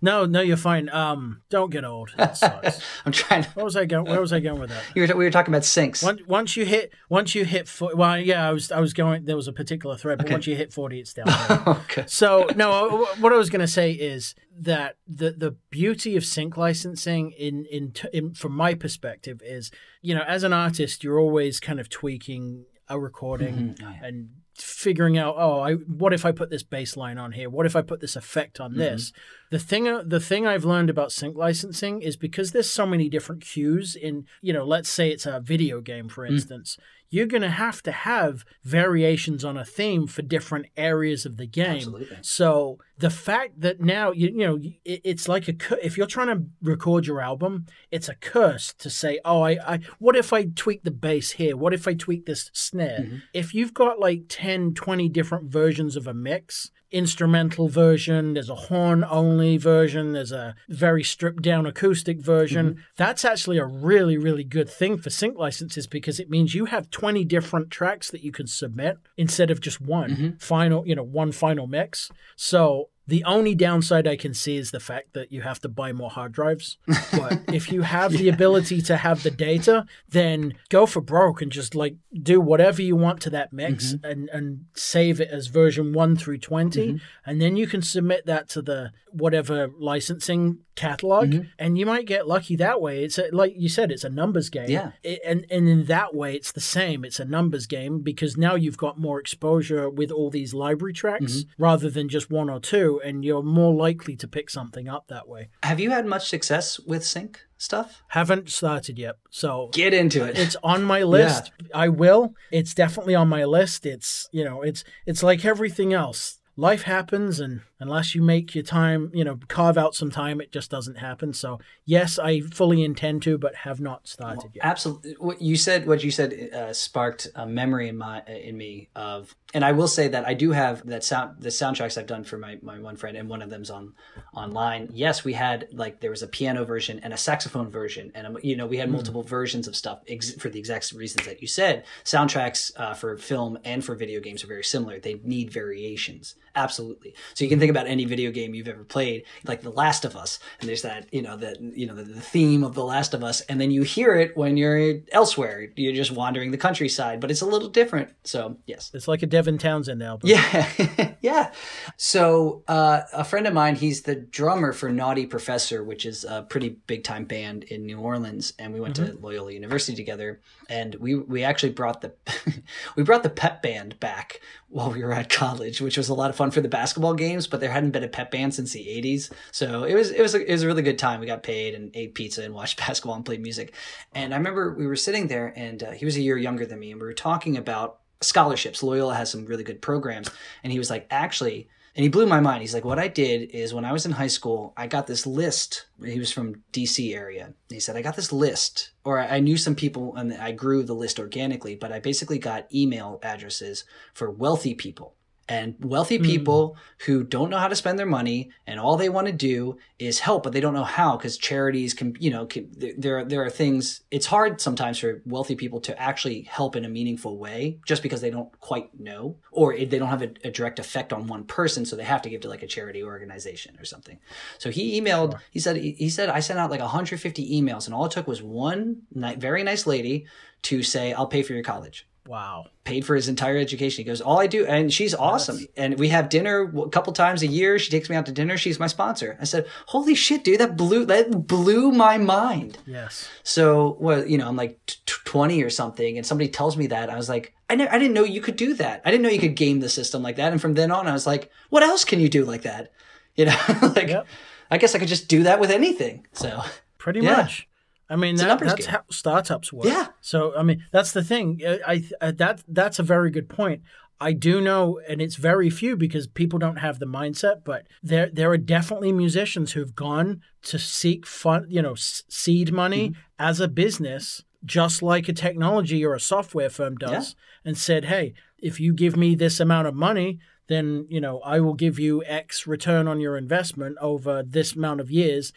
no, no, you're fine. Um, don't get old. That sucks. I'm trying. To, What was I going? Where was I going with that? you were, we were talking about syncs. Once, once you hit, once you hit, fo- well, yeah, I was, I was going. There was a particular thread, but Okay. once you hit forty, it's down. okay. so no, uh, what I was going to say is that the the beauty of sync licensing, in, in in from my perspective, is you know, as an artist, you're always kind of tweaking a recording Mhm. Oh, yeah. and figuring out oh I what if I put this bass line on here? What if I put this effect on mm-hmm. this? The thing uh, the thing I've learned about sync licensing is because there's so many different cues in you know let's say it's a video game for mm. instance you're going to have to have variations on a theme for different areas of the game Absolutely. so the fact that now you you know it, it's like a if you're trying to record your album, it's a curse to say, oh, I, I what if I tweak the bass here? What if I tweak this snare? Mhm. If you've got like 10, 20 different versions of a mix, instrumental version, there's a horn only version, there's a very stripped down acoustic version. Mm-hmm. That's actually a really, really good thing for sync licenses because it means you have 20 different tracks that you can submit instead of just one mm-hmm. final, you know, one final mix. So the only downside I can see is the fact that you have to buy more hard drives. But if you have the ability to have the data, then go for broke and just like do whatever you want to that mix mm-hmm. and, and save it as version 1 through 20. Mm-hmm. And then you can submit that to the whatever licensing catalog mm-hmm. and you might get lucky that way. It's a, like you said, it's a numbers game. Yeah. It- and, and in that way, it's the same. It's a numbers game because now you've got more exposure with all these library tracks mm-hmm. rather than just one or two, and you're more likely to pick something up that way. Have you had much success with sync stuff? Haven't started yet, so Get into it. it's on my list. I will. It's definitely on my list. It's you know, it's it's like everything else. Life happens, and unless you make your time, you know, carve out some time, it just doesn't happen. So yes, I fully intend to, but have not started yet. Absolutely. What you said, what you said, uh, sparked a memory in my in me of, and I will say that I do have that sound. The soundtracks I've done for my my one friend, and one of them's on online. Yes, we had like there was a piano version and a saxophone version, and um, you know we had multiple versions of stuff ex- for the exact reasons that you said. Soundtracks uh, for film and for video games are very similar. They need variations. Absolutely. So you can think about any video game you've ever played, like The Last of Us, and there's that you know that you know the, the theme of The Last of Us, and then you hear it when you're elsewhere. You're just wandering the countryside, but it's a little different. So yes. It's like a Devin Townsend album. Yeah, yeah. So uh, a friend of mine, he's the drummer for Naughty Professor, which is a pretty big time band in New Orleans, and we went to Loyola University together. And we we actually brought the we brought the pep band back while we were at college, which was a lot of fun for the basketball games. But there hadn't been a pep band since the '80s, so it was it was a, it was a really good time. We got paid and ate pizza and watched basketball and played music. And I remember we were sitting there, and uh, he was a year younger than me, and we were talking about scholarships. Loyola has some really good programs. And he was like, actually, and he blew my mind. He's like, what I did is when I was in high school, I got this list. He was from DC area. He said, I got this list, or I knew some people and I grew the list organically, but I basically got email addresses for wealthy people. And wealthy hmm. people who don't know how to spend their money and all they want to do is help, but they don't know how because charities can, you know, can, there, there are things, it's hard sometimes for wealthy people to actually help in a meaningful way just because they don't quite know or they don't have a, a direct effect on one person. So they have to give to like a charity organization or something. So he emailed, he said, he said, I sent out like 150 emails and all it took was one very nice lady to say, I'll pay for your college Wow. paid for his entire education. He goes, all I do, and she's awesome. And we have dinner a couple times a year. She takes me out to dinner. She's my sponsor. I said, holy shit, dude, that blew, that blew my mind. Yes. So, well, you know, I'm like t- t- 20 or something, and somebody tells me that. I was like, I, ne- I didn't know you could do that. I didn't know you could game the system like that. And from then on, I was like, what else can you do like that? You know, like, Yep. I guess I could just do that with anything. So, Pretty Yeah. much. I mean, that, that's game. how startups work. Yeah. So, I mean, that's the thing. I, I uh, that that's a very good point. I do know, and it's very few because people don't have the mindset. But there, there are definitely musicians who've gone to seek fun, you know, s- seed money Mm-hmm. as a business, just like a technology or a software firm does, and said, "Hey, if you give me this amount of money, then you know I will give you X return on your investment over this amount of years."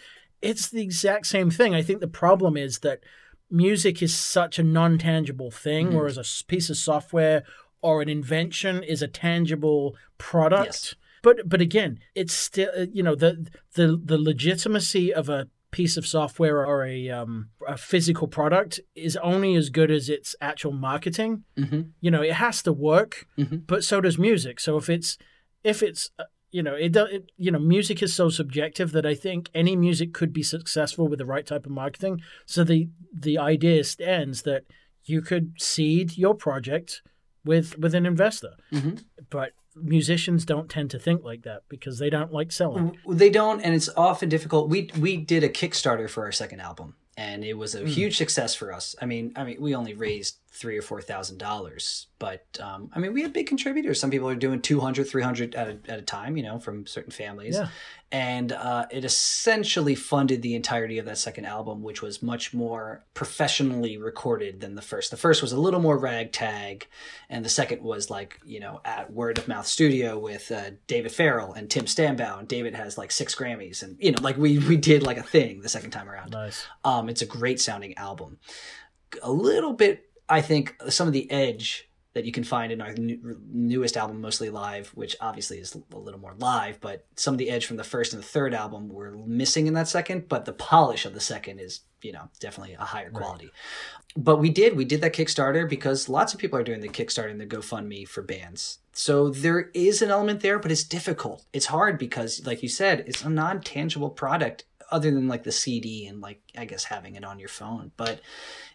It's the exact same thing. I think the problem is that music is such a non-tangible thing, Mm-hmm. whereas a piece of software or an invention is a tangible product. Yes. But but again, it's still uh, you know the the the legitimacy of a piece of software or a um, a physical product is only as good as its actual marketing. Mhm. You know, it has to work, Mhm. but so does music. So if it's if it's uh, you know it, it you know music is so subjective that I think any music could be successful with the right type of marketing. So the the idea stands that you could seed your project with with an investor, Mhm. but musicians don't tend to think like that because they don't like selling. They don't, and it's often difficult. We we did a Kickstarter for our second album, and it was a huge success for us. I mean, I mean, we only raised three or four thousand dollars, but um, I mean, we had big contributors. Some people are doing 200, 300 at a, at a time, you know, from certain families, Yeah. and uh, it essentially funded the entirety of that second album, which was much more professionally recorded than the first. The first was a little more ragtag, and the second was like you know at word of mouth studio with uh, David Farrell and Tim Stambaugh, and David has like six Grammys, and you know like we we did like a thing the second time around. Nice. Um, it's a great sounding album. A little bit, I think, some of the edge that you can find in our new, newest album, mostly live, which obviously is a little more live, but some of the edge from the first and the third album were missing in that second. But the polish of the second is, you know, definitely a higher quality. But we did, we did that Kickstarter because lots of people are doing the Kickstarter and the GoFundMe for bands. So there is an element there, but it's difficult. It's hard because, like you said, it's a non tangible product other than like the CD and like I guess having it on your phone. But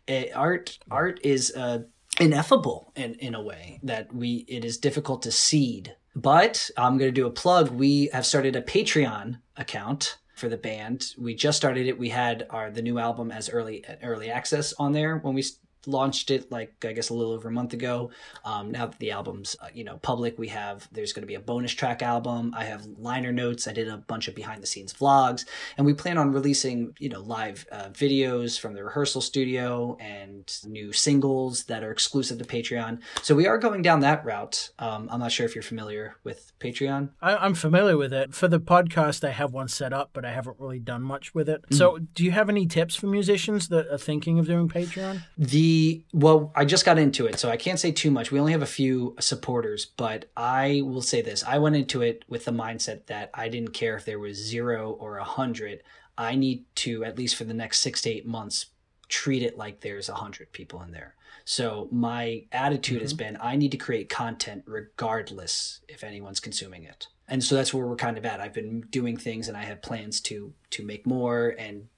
uh, art art is uh, ineffable in in a way that we it is difficult to seed. But I'm going to do a plug. We have started a Patreon account for the band. We just started it. We had our the new album as early early access on there when we launched it like I guess a little over a month ago. Um, now that the album's uh, you know public, we have there's going to be a bonus track album. I have liner notes. I did a bunch of behind the scenes vlogs, and we plan on releasing you know live uh, videos from the rehearsal studio and new singles that are exclusive to Patreon. So we are going down that route. Um, I'm not sure if you're familiar with Patreon. I, I'm familiar with it. For the podcast, I have one set up, but I haven't really done much with it. So, do you have any tips for musicians that are thinking of doing Patreon? The well, I just got into it, so I can't say too much. We only have a few supporters, but I will say this: I went into it with the mindset that I didn't care if there was zero or a hundred. I need to at least for the next six to eight months treat it like there's a hundred people in there. So my attitude has mm-hmm. been: I need to create content regardless if anyone's consuming it. And so that's where we're kind of at. I've been doing things, and I have plans to to make more and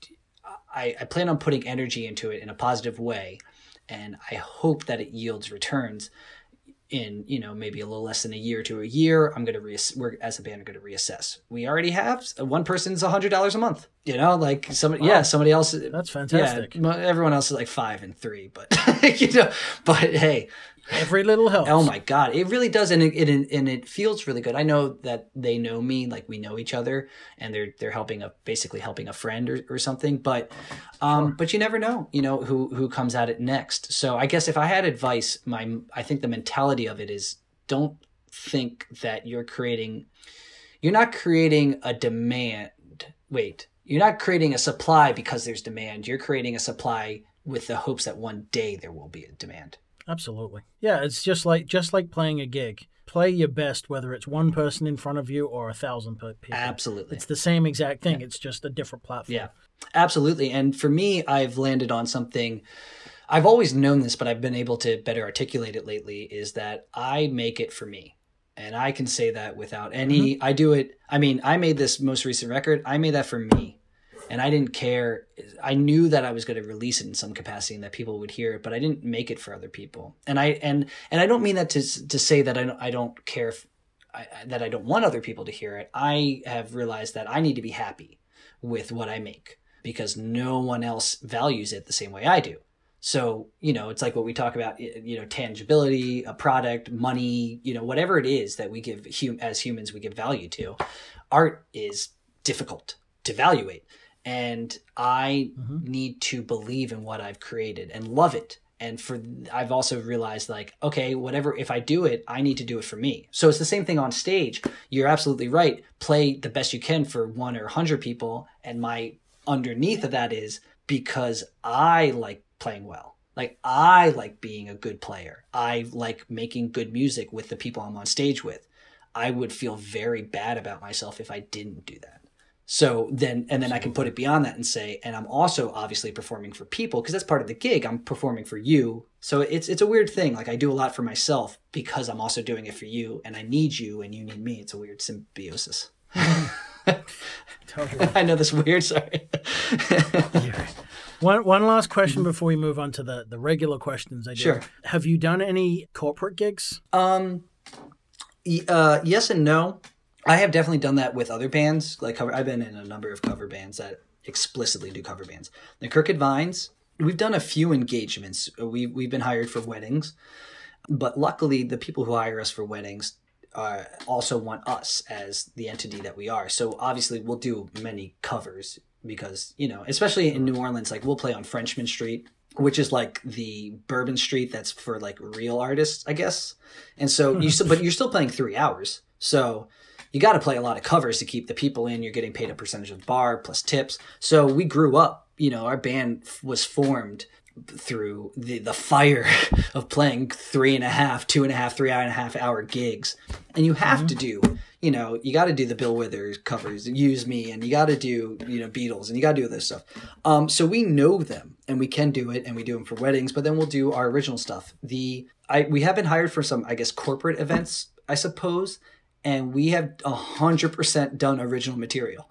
I, I plan on putting energy into it in a positive way and I hope that it yields returns in you know maybe a little less than a year to a year. I'm gonna reass- we're as a band are gonna reassess. We already have uh, one person's a hundred dollars a month. You know, like somebody yeah somebody else. Uh, That's fantastic. Yeah, everyone else is like five and three, but you know, but hey, Every little helps. Oh my god, it really does, and it, it and it feels really good. I know that they know me, like we know each other, and they're they're helping a basically helping a friend or, or something. But um, but you never know, you know who who comes at it next. So I guess if I had advice, my I think the mentality of it is don't think that you're creating you're not creating a demand wait you're not creating a supply because there's demand you're creating a supply with the hopes that one day there will be a demand absolutely yeah it's just like just like playing a gig play your best whether it's one person in front of you or a thousand people absolutely it's the same exact thing yeah. it's just a different platform yeah absolutely and for me i've landed on something I've always known this, but I've been able to better articulate it lately is that I make it for me. And I can say that without any, mm-hmm. I do it. I mean, I made this most recent record, I made that for me. And I didn't care. I knew that I was going to release it in some capacity and that people would hear it, but I didn't make it for other people. And I, and, and I don't mean that to, to say that I don't, I don't care if, I, that I don't want other people to hear it. I have realized that I need to be happy with what I make because no one else values it the same way I do. So, you know, it's like what we talk about, you know, tangibility, a product, money, you know, whatever it is that we give hum- as humans, we give value to. Art is difficult to evaluate. And I mm-hmm. need to believe in what I've created and love it. And for, I've also realized like, okay, whatever, if I do it, I need to do it for me. So it's the same thing on stage. You're absolutely right. Play the best you can for one or a hundred people. And my underneath of that is because I like playing well. Like I like being a good player. I like making good music with the people I'm on stage with. I would feel very bad about myself if I didn't do that. So then, and then I can put it beyond that and say, and I'm also obviously performing for people because that's part of the gig. I'm performing for you. So it's, it's a weird thing. Like I do a lot for myself because I'm also doing it for you and I need you and you need me. It's a weird symbiosis. totally. I know this weird. Sorry. One one last question before we move on to the the regular questions. I do. Sure. Have you done any corporate gigs? Um, uh, yes and no. I have definitely done that with other bands. Like cover, I've been in a number of cover bands that explicitly do cover bands. The Crooked Vines. We've done a few engagements. We we've been hired for weddings, but luckily the people who hire us for weddings uh, also want us as the entity that we are. So obviously we'll do many covers because you know especially in new orleans like we'll play on frenchmen street which is like the bourbon street that's for like real artists i guess and so you still but you're still playing three hours so you got to play a lot of covers to keep the people in you're getting paid a percentage of the bar plus tips so we grew up you know our band was formed through the the fire of playing three and a half two and a half three and a half hour gigs and you have mm-hmm. to do you know, you got to do the Bill Withers covers, Use Me, and you got to do, you know, Beatles, and you got to do this stuff. Um, so we know them, and we can do it, and we do them for weddings, but then we'll do our original stuff. The I we have been hired for some, I guess, corporate events, I suppose, and we have a hundred percent done original material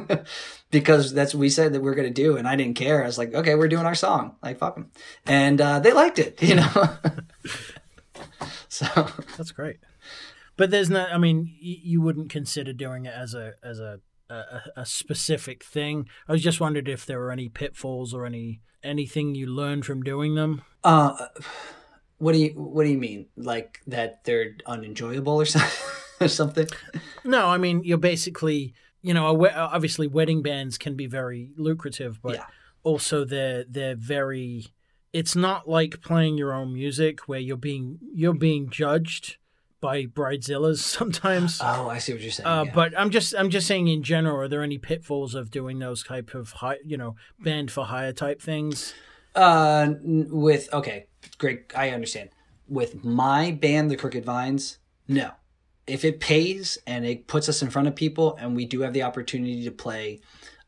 because that's what we said that we are going to do, and I didn't care. I was like, okay, we're doing our song, like fuck them, and uh, they liked it, you know. so that's great. But there's no. I mean, you wouldn't consider doing it as a as a, a a specific thing. I was just wondered if there were any pitfalls or any anything you learned from doing them. Uh, what do you what do you mean? Like that they're unenjoyable or something? or something? No, I mean you're basically you know obviously wedding bands can be very lucrative, but yeah. also they're they're very. It's not like playing your own music where you're being you're being judged by bridezillas sometimes. Oh, I see what you're saying. Uh, yeah. But I'm just I'm just saying in general, are there any pitfalls of doing those type of high, you know, band for hire type things? Uh, with okay, great, I understand. With my band, the Crooked Vines, no. If it pays and it puts us in front of people, and we do have the opportunity to play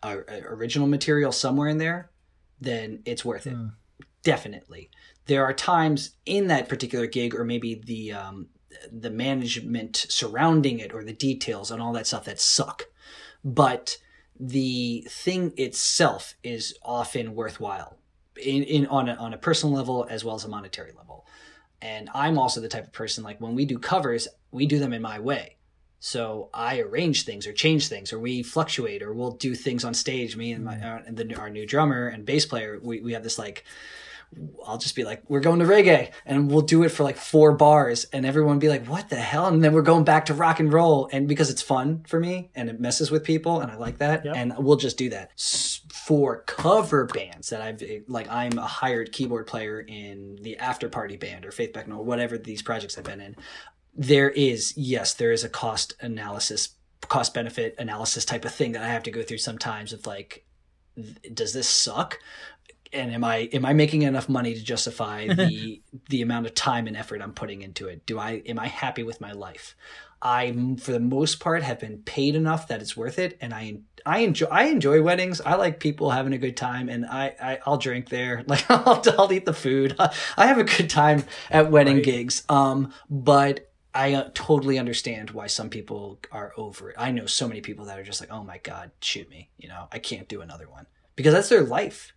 our, original material somewhere in there, then it's worth it. Mm. Definitely there are times in that particular gig or maybe the um, the management surrounding it or the details and all that stuff that suck. But the thing itself is often worthwhile in, in on a, on a personal level as well as a monetary level. And I'm also the type of person like when we do covers, we do them in my way. So I arrange things or change things, or we fluctuate, or we'll do things on stage. Me and my uh, and the, our new drummer and bass player, we, we have this like I'll just be like, we're going to reggae and we'll do it for like four bars and everyone be like, what the hell? And then we're going back to rock and roll. And because it's fun for me and it messes with people and I like that. Yep. And we'll just do that for cover bands that I've like, I'm a hired keyboard player in the after party band or Faith Becnel or whatever these projects I've been in. There is yes, there is a cost analysis, cost benefit analysis type of thing that I have to go through sometimes. Of like, does this suck? and am I am I making enough money to justify the the amount of time and effort I'm putting into it? Do I am I happy with my life? I for the most part have been paid enough that it's worth it and I I enjoy I enjoy weddings. I like people having a good time and I, I I'll drink there. Like I'll, I'll eat the food. I have a good time at wedding right. gigs. Um but I uh, totally understand why some people are over it. I know so many people that are just like, "Oh my god, shoot me." You know, I can't do another one. Because that's their life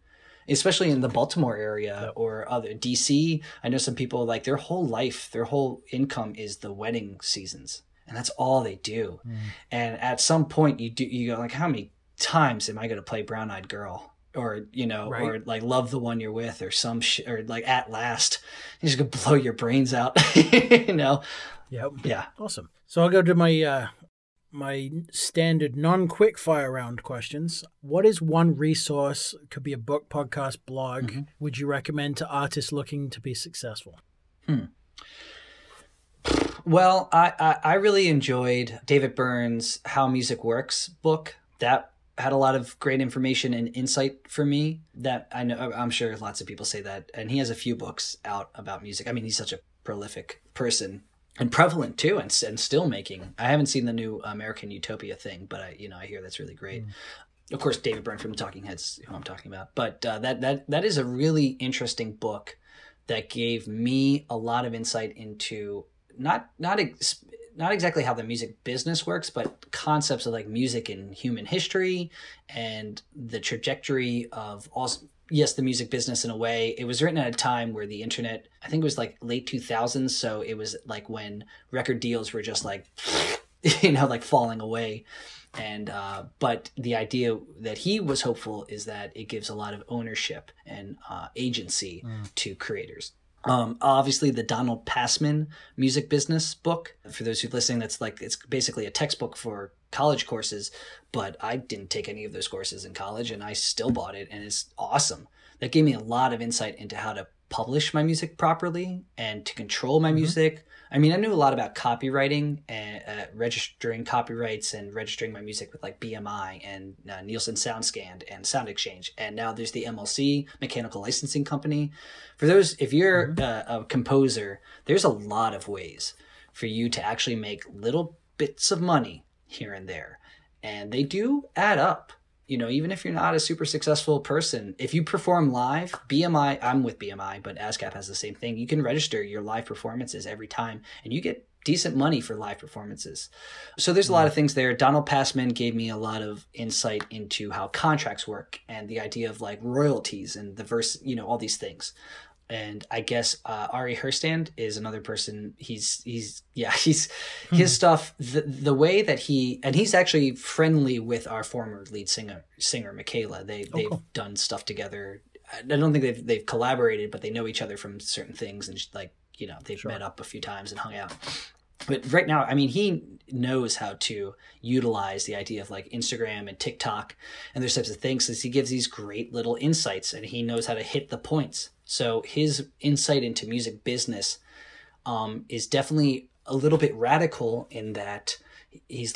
especially in the Baltimore area or other DC. I know some people like their whole life, their whole income is the wedding seasons, and that's all they do. Mm. And at some point, you do you go like, how many times am I going to play Brown Eyed Girl? Or you know, right. or like love the one you're with, or some sh- or like at last, you're just gonna blow your brains out, you know. Yep. Yeah. Awesome. So I'll go to my uh, my standard non quick fire round questions. What is one resource, could be a book, podcast, blog, mm-hmm. would you recommend to artists looking to be successful? Hmm. Well, I, I, I really enjoyed David Byrne's How Music Works book. That had a lot of great information and insight for me that I know I'm sure lots of people say that and he has a few books out about music. I mean, he's such a prolific person and prevalent too, and, and still making. I haven't seen the new American Utopia thing, but I you know I hear that's really great. Mm. Of course, David Byrne from Talking Heads, who I'm talking about. But uh, that that that is a really interesting book that gave me a lot of insight into not not ex- not exactly how the music business works, but concepts of like music in human history and the trajectory of all yes, the music business in a way. It was written at a time where the internet, I think it was like late 2000s. So it was like when record deals were just like, you know, like falling away. And, uh, but the idea that he was hopeful is that it gives a lot of ownership and uh, agency mm. to creators. Um, obviously, the Donald Passman music business book. For those who are listening, that's like it's basically a textbook for college courses. But I didn't take any of those courses in college, and I still bought it, and it's awesome. That gave me a lot of insight into how to publish my music properly and to control my mm-hmm. music. I mean, I knew a lot about copywriting and uh, registering copyrights and registering my music with like BMI and uh, Nielsen SoundScan and Sound Exchange. And now there's the MLC, Mechanical Licensing Company. For those, if you're mm-hmm. uh, a composer, there's a lot of ways for you to actually make little bits of money here and there. And they do add up you know, even if you're not a super successful person, if you perform live, BMI, I'm with BMI, but ASCAP has the same thing. You can register your live performances every time and you get decent money for live performances. So there's a lot mm. of things there. Donald Passman gave me a lot of insight into how contracts work and the idea of like royalties and the verse, you know, all these things and I guess uh, Ari Herstand is another person. He's he's yeah he's hmm. his stuff the the way that he and he's actually friendly with our former lead singer singer Michaela. They oh, they've cool. done stuff together. I don't think they've they've collaborated, but they know each other from certain things and like you know they've sure. met up a few times and hung out. But right now, I mean, he knows how to utilize the idea of like Instagram and TikTok and those types of things. Since he gives these great little insights and he knows how to hit the points so his insight into music business um, is definitely a little bit radical in that he's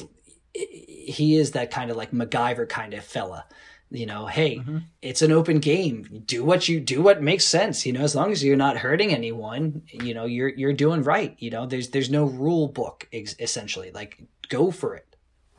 he is that kind of like MacGyver kind of fella. You know, hey, mm-hmm. it's an open game. Do what you do what makes sense. You know, as long as you're not hurting anyone, you know, you're you're doing right. You know, there's there's no rule book essentially. Like go for it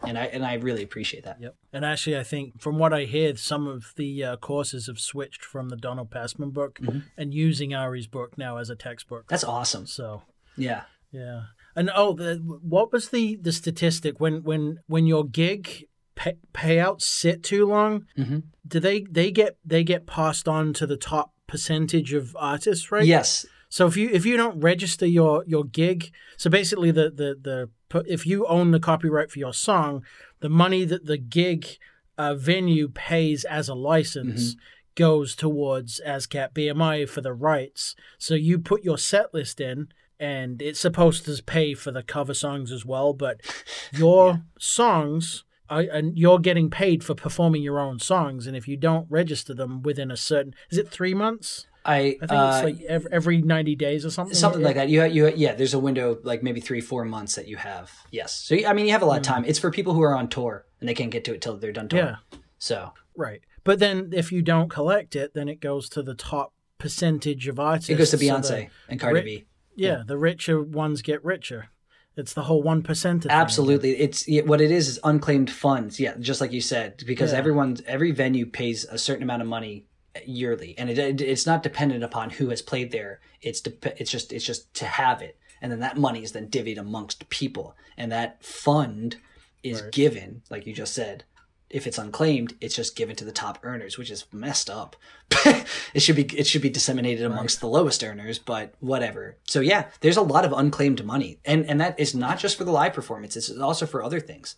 and I and I really appreciate that. Yep. And actually, I think from what I hear, some of the uh, courses have switched from the Donald Passman book mm-hmm. and using Ari's book now as a textbook. That's awesome. So yeah, yeah. And oh, the, what was the the statistic when when when your gig pay, payouts sit too long? Mm-hmm. Do they they get they get passed on to the top percentage of artists, right? Yes. So if you if you don't register your your gig, so basically the the the if you own the copyright for your song, the money that the gig uh, venue pays as a license mm-hmm. goes towards ASCAP BMI for the rights. So you put your set list in, and it's supposed to pay for the cover songs as well. But your yeah. songs are, and you're getting paid for performing your own songs. And if you don't register them within a certain, is it three months? I, I think uh, it's like every, every 90 days or something. something like that. You you yeah. There's a window like maybe three four months that you have. Yes. So I mean you have a lot of time. It's for people who are on tour and they can't get to it till they're done touring. Yeah. So Right. But then if you don't collect it, then it goes to the top percentage of artists. it goes to So Beyonce the- and Cardi Ri- B. yeah, the richer ones get richer. It's the whole 1%. Absolutely, it's yeah, what it is is unclaimed funds. Yeah, just like you said, because Yeah. everyone, every venue pays a certain amount of money yearly, and it, it it's not dependent upon who has played there. It's dep- it's just it's just to have it, and then that money is then divvied amongst people, and that fund is Right. given, like you just said. If it's unclaimed, it's just given to the top earners, which is messed up. it should be it should be disseminated amongst the lowest earners, but whatever. So yeah, there's a lot of unclaimed money, and and that is not just for the live performance; it's also for other things.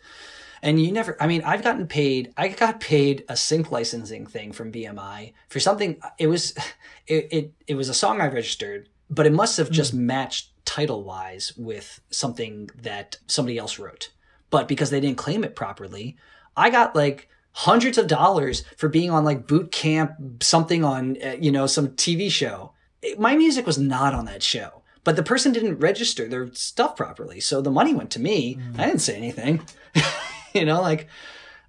And you never, I mean, I've gotten paid, I got paid a sync licensing thing from BMI for something, it was, it, it, it was a song I registered, but it must have just matched title wise with something that somebody else wrote. But because they didn't claim it properly, I got like hundreds of dollars for being on like boot camp, something on, uh, you know, some TV show. It- my music was not on that show. But the person didn't register their stuff properly. So the money went to me. I didn't say anything. you know, like,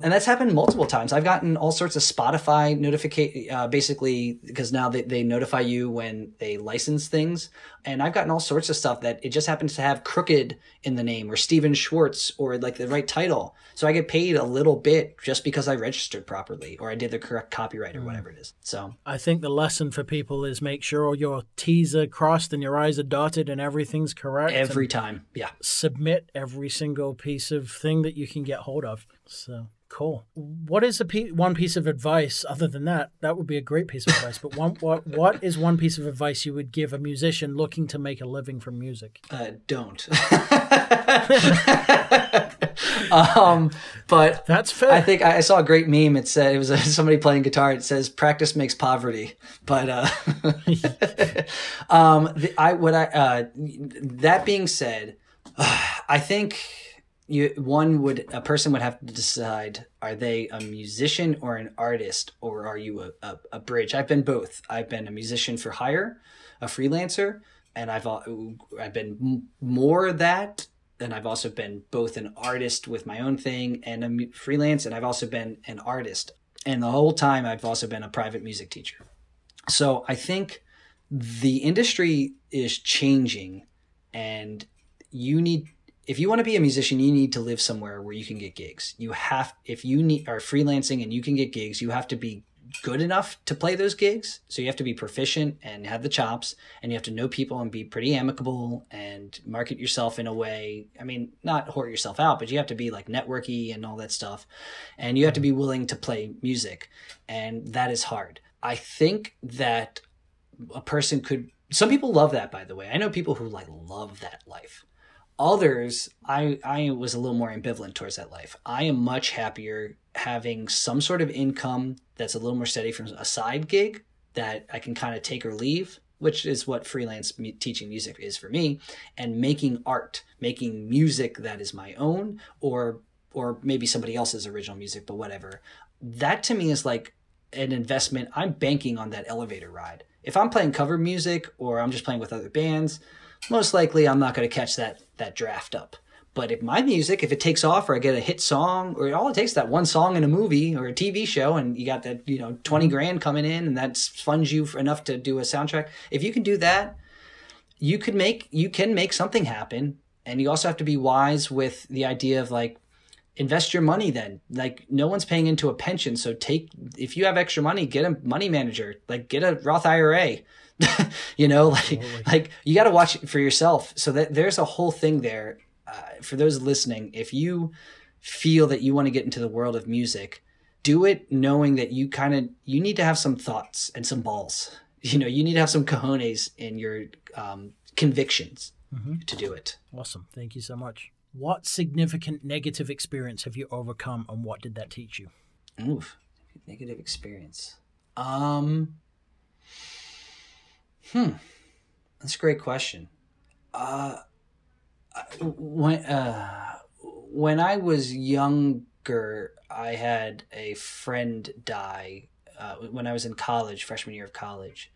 and that's happened multiple times. I've gotten all sorts of Spotify notification, uh, basically because now they, they notify you when they license things. And I've gotten all sorts of stuff that it just happens to have crooked in the name or Steven Schwartz or like the right title. So I get paid a little bit just because I registered properly or I did the correct copyright or whatever it is. So I think the lesson for people is make sure all your T's are crossed and your I's are dotted and everything's correct. every time, yeah. submit every single piece of thing that you can get hold of. So cool. What is a pe- one piece of advice other than that? That would be a great piece of advice. But one, what what is one piece of advice you would give a musician looking to make a living from music? Uh, don't. um, but That's fair. I think I I saw a great meme. It said it was somebody playing guitar. It says "practice makes poverty," but uh, um, the, I what I uh, that being said, I think you one would a person would have to decide: are they a musician or an artist, or are you a, a, a bridge? I've been both. I've been a musician for hire, a freelancer, and I've I've been more that and I've also been both an artist with my own thing and a freelance, and I've also been an artist. And the whole time, I've also been a private music teacher. So I think the industry is changing, and you need, if you want to be a musician, you need to live somewhere where you can get gigs. You have, if you need are freelancing and you can get gigs, you have to be good enough to play those gigs. So you have to be proficient and have the chops, and you have to know people and be pretty amicable and market yourself in a way. I mean, not whore yourself out, but you have to be like networky and all that stuff. And you have to be willing to play music, and that is hard. I think that a person could. Some people love that, by the way. I know people who like love that life others i i was a little more ambivalent towards that life. I am much happier having some sort of income that's a little more steady from a side gig that i can kind of take or leave which is what freelance teaching music is for me and making art making music that is my own or or maybe somebody else's original music but whatever. That to me is like an investment. I'm banking on that elevator ride. If i'm playing cover music or i'm just playing with other bands most likely I'm not going to catch that that draft up. But if my music, if it takes off or I get a hit song, or all it takes that one song in a movie or a TV show, and you got that you know twenty grand coming in, and that funds you enough to do a soundtrack. If you can do that, you could make you can make something happen. And you also have to be wise with the idea of like invest your money then like no one's paying into a pension so take if you have extra money get a money manager like get a roth ira you know like like you got to watch it for yourself so that there's a whole thing there uh, for those listening if you feel that you want to get into the world of music do it knowing that you kind of you need to have some thoughts and some balls you know you need to have some cojones in your um, convictions to do it Awesome. Thank you so much. What significant negative experience have you overcome and what did that teach you? Oof, negative experience. Um, hmm, that's a great question. Uh, when uh, when I was younger, I had a friend die uh, when I was in college, freshman year of college,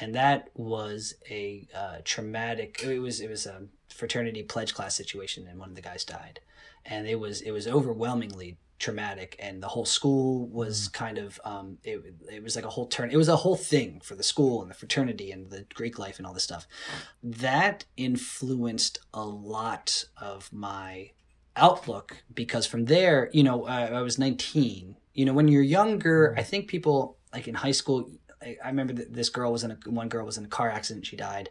and that was a uh, traumatic. It was it was a fraternity pledge class situation, and one of the guys died, and it was it was overwhelmingly traumatic and the whole school was kind of um, it, it was like a whole turn it was a whole thing for the school and the fraternity and the greek life and all this stuff. That influenced a lot of my outlook because from there you know I, I was 19 you know when you're younger i think people like in high school I, I remember that this girl was in a one girl was in a car accident she died.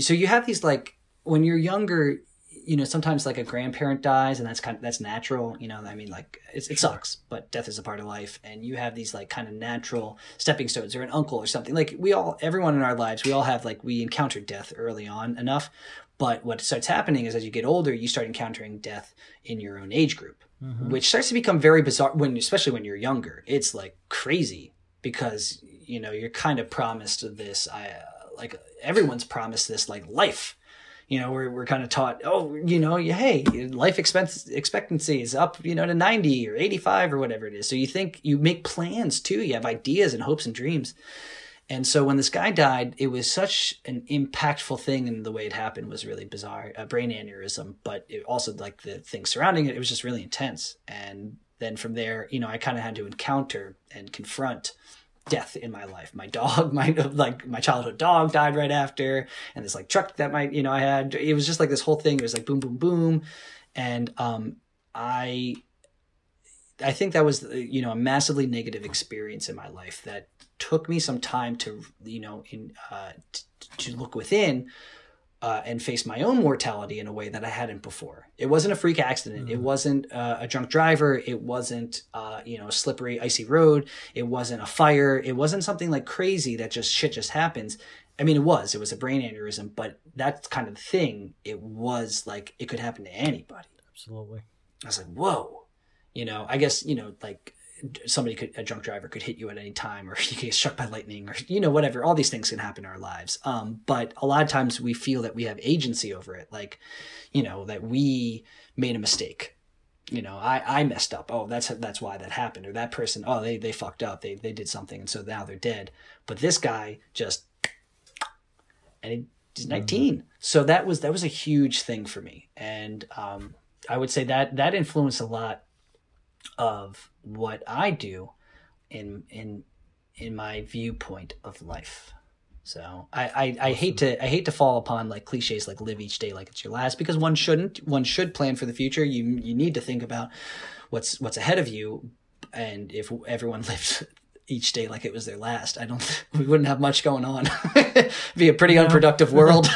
So you have these like when you're younger you know sometimes like a grandparent dies and that's kind of that's natural you know i mean like it's, it sucks but death is a part of life and you have these like kind of natural stepping stones or an uncle or something. Like we all everyone in our lives we all have like we encounter death early on enough but what starts happening is as you get older you start encountering death in your own age group mm-hmm. which starts to become very bizarre when especially when you're younger. It's like crazy because you know you're kind of promised this i like everyone's promised this like life you know we're, we're kind of taught oh you know hey life expense expectancy is up you know to 90 or 85 or whatever it is. So you think you make plans too. You have ideas and hopes and dreams. And so when this guy died it was such an impactful thing and the way it happened was really bizarre a brain aneurysm but it also like the things surrounding it it was just really intense. And then from there you know i kind of had to encounter and confront death in my life. My dog, my like my childhood dog died right after, and this like truck that my you know I had. It was just like this whole thing. It was like boom, boom, boom, and um, I, I think that was you know a massively negative experience in my life that took me some time to you know in uh, t- to look within. Uh, and face my own mortality in a way that I hadn't before. It wasn't a freak accident. It wasn't uh, a drunk driver. It wasn't, uh, you know, a slippery, icy road. It wasn't a fire. It wasn't something like crazy that just shit just happens. I mean, it was. It was a brain aneurysm, but that kind of the thing, it was like it could happen to anybody. Absolutely. I was like, whoa. You know, I guess, you know, like somebody could, a drunk driver could hit you at any time or you get struck by lightning or, you know, whatever. All these things can happen in our lives. Um, but a lot of times we feel that we have agency over it. Like, you know, that we made a mistake. You know, I, I messed up. Oh, that's that's why that happened. Or that person, oh, they, they fucked up. They they did something and so now they're dead. But this guy just and he's 19 so that was that was a huge thing for me and um, i would say that that influenced a lot of what i do in in in my viewpoint of life. So I, I, I hate to I hate to fall upon like cliches like live each day like it's your last because one shouldn't one should plan for the future. You you need to think about what's what's ahead of you. And if everyone lived each day like it was their last i don't we wouldn't have much going on. Be a pretty unproductive world.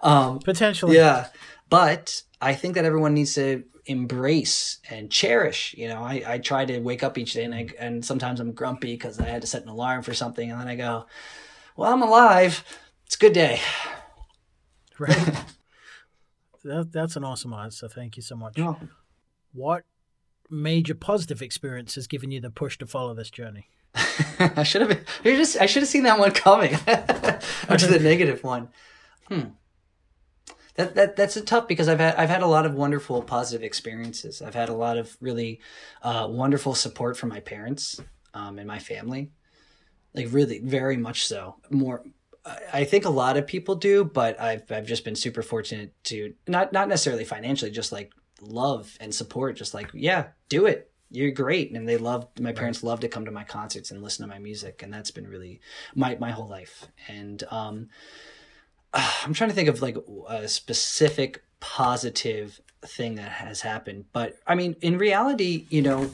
Um Potentially. yeah. But i think that everyone needs to embrace and cherish you know i, I try to wake up each day and I, and sometimes i'm grumpy because i had to set an alarm for something and then i go well i'm alive it's a good day Right. that, that's an awesome answer. Thank you so much. What major positive experience has given you the push to follow this journey? I should have. You're just. I should have seen that one coming. Which is the negative one. Hmm. That that that's a tough because I've had I've had a lot of wonderful positive experiences. I've had a lot of really uh, wonderful support from my parents um, and my family. Like really, very much so. More. I I think a lot of people do, but I've I've just been super fortunate to not not necessarily financially, just like love and support. Just like yeah, do it. You're great, and they love. My parents love to come to my concerts and listen to my music, and that's been really my my whole life. And um, I'm trying to think of like a specific positive thing that has happened, but I mean, in reality, you know,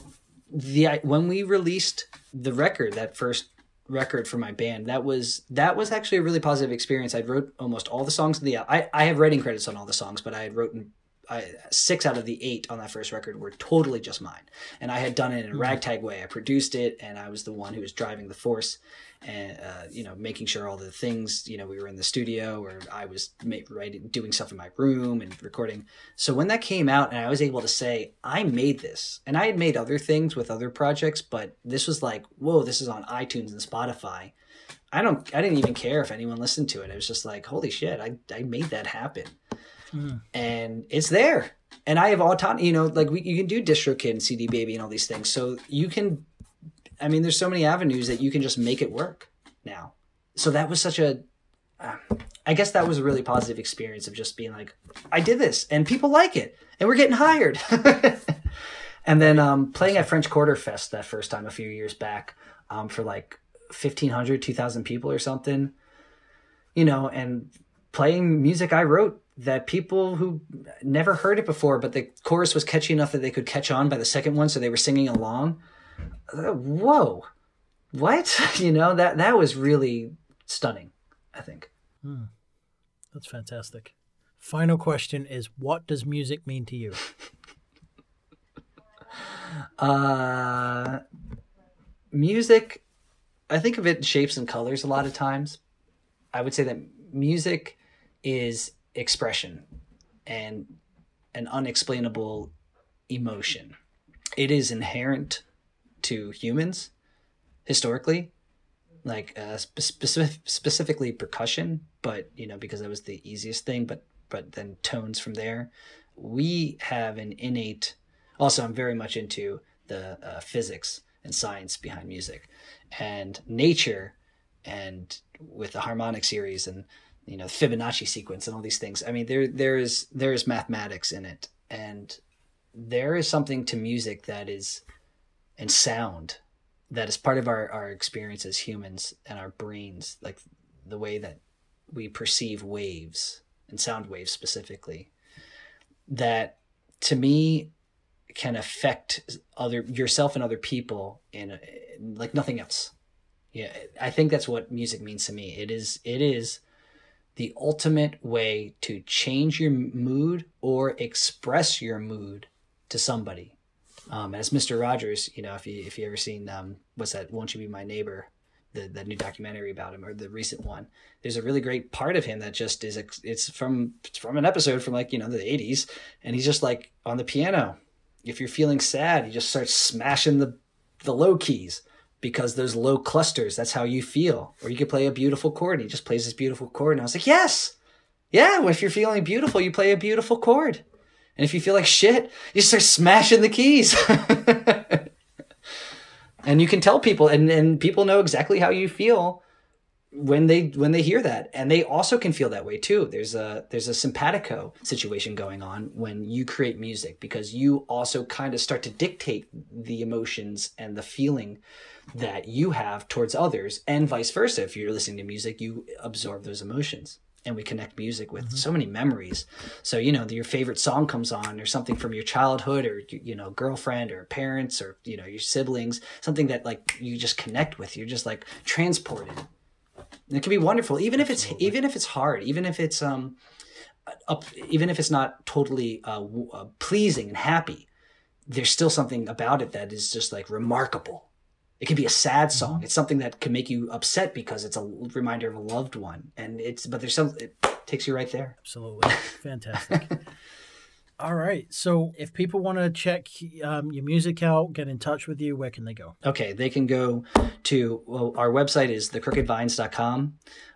the when we released the record, that first record for my band, that was that was actually a really positive experience. I wrote almost all the songs of the I I have writing credits on all the songs, but I had written I, six out of the eight on that first record were totally just mine, and I had done it in a hmm. ragtag way. I produced it, and I was the one who was driving the force, and uh, you know, making sure all the things. You know, we were in the studio, or I was ma- writing, doing stuff in my room and recording. So when that came out, and I was able to say, I made this, and I had made other things with other projects, but this was like, whoa, this is on iTunes and Spotify. I don't, I didn't even care if anyone listened to it. It was just like, holy shit, I, I made that happen and it's there. And I have autonomy, you know, like we, you can do DistroKid and CD Baby and all these things. So you can, I mean, there's so many avenues that you can just make it work now. so that was such a uh, I guess that was a really positive experience of just being like, I did this and people like it and we're getting hired. and then um, playing at French Quarter Fest that first time a few years back um, for like 1,500, 2,000 people or something, you know, and playing music I wrote that people who never heard it before, but the chorus was catchy enough that they could catch on by the second one, so they were singing along. Uh, whoa, what? You know that that was really stunning. I think. Hmm. That's fantastic. Final question is: What does music mean to you? uh, music. I think of it in shapes and colors a lot of times. I would say that music is expression and an unexplainable emotion. It is inherent to humans historically, like uh, specific, specifically percussion, but you know because that was the easiest thing. But but then tones from there. We have an innate. Also, I'm very much into the uh, physics and science behind music, and nature, and with the harmonic series and you know Fibonacci sequence and all these things. I mean, there there is there is mathematics in it, and there is something to music that is and sound that is part of our our experience as humans and our brains, like the way that we perceive waves and sound waves specifically. That to me can affect other yourself and other people in, like nothing else. Yeah, I think that's what music means to me. It is it is the ultimate way to change your mood or express your mood to somebody. Um, as Mr. Rogers, you know, if you if you ever seen um, what's that? Won't you be my neighbor? The new documentary about him or the recent one. There's a really great part of him that just is it's from it's from an episode from like you know the 80s, and he's just like on the piano. If you're feeling sad, he just starts smashing the the low keys because those low clusters, that's how you feel. Or you could play a beautiful chord. And he just plays this beautiful chord. And I was like, yes. Yeah, if you're feeling beautiful, you play a beautiful chord. And if you feel like shit, you start smashing the keys. and you can tell people and, and people know exactly how you feel when they when they hear that. And they also can feel that way too. There's a there's a simpatico situation going on when you create music because you also kind of start to dictate the emotions and the feeling that you have towards others and vice versa. If you're listening to music you absorb those emotions and we connect music with mm-hmm. so many memories. So you know your favorite song comes on or something from your childhood or you know girlfriend or parents or you know your siblings something that like you just connect with. You're just like transported. And it can be wonderful even if it's even if it's hard even if it's um up, even if it's not totally uh, uh, pleasing and happy there's still something about it that is just like remarkable it can be a sad song. Mm-hmm. It's something that can make you upset because it's a reminder of a loved one, and it's but there's some it takes you right there. Absolutely, fantastic. All right. So if people want to check um, your music out, get in touch with you, where can they go? Okay. They can go to, well, our website is thecrookedvines.com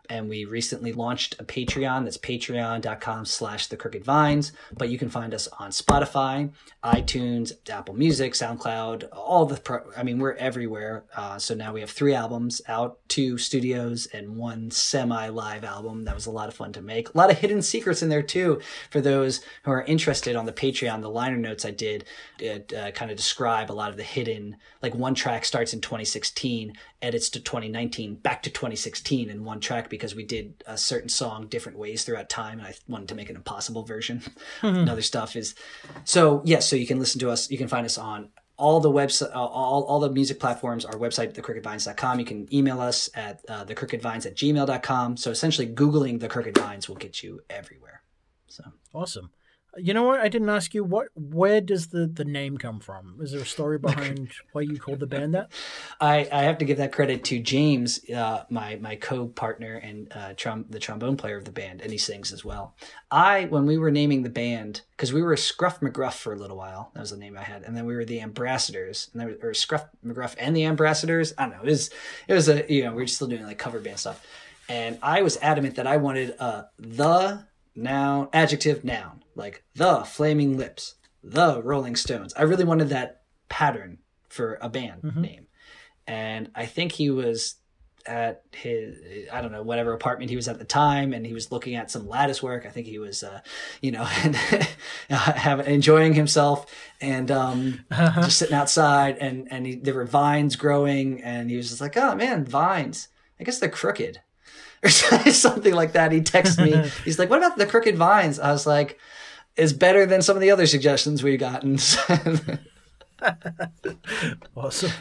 and we recently launched a patreon. That's patreon.com slash the crooked vines. But you can find us on spotify itunes apple music soundcloud all the pro- i mean we're everywhere. Uh, so now we have three albums out two studios and one semi live album. That was a lot of fun to make. A lot of hidden secrets in there too for those who are interested on the patreon. The liner notes i did uh, kind of describe a lot of the hidden like one track starts in 2016 edits to 2019 back to 2016 in one track because we did a certain song different ways throughout time and i wanted to make an impossible version. Mm-hmm. and other stuff is so yes yeah, so you can listen to us you can find us on all the website uh, all, all the music platforms our website thecrookedvines.com you can email us at uh, thecrookedvines at gmail.com so essentially googling the crooked vines will get you everywhere. So awesome you know what? I didn't ask you what. Where does the the name come from? Is there a story behind why you called the band that? I, I have to give that credit to James, uh, my my co partner and uh, trom- the trombone player of the band, and he sings as well. I when we were naming the band because we were Scruff McGruff for a little while. That was the name I had, and then we were the Ambassadors, and then or Scruff McGruff and the Ambassadors. I don't know. It was it was a you know we were still doing like cover band stuff, and I was adamant that I wanted uh the noun, adjective, noun, like the Flaming Lips, the Rolling Stones. I really wanted that pattern for a band mm-hmm. name. And I think he was at his I don't know whatever apartment he was at the time, and he was looking at some lattice work. I think he was, uh, you know, having enjoying himself and um, just sitting outside, and and he, there were vines growing, and he was just like, oh man, vines. I guess they're crooked or something like that. He texted me. He's like, "What about the crooked vines?" I was like, "Is better than some of the other suggestions we've gotten." awesome.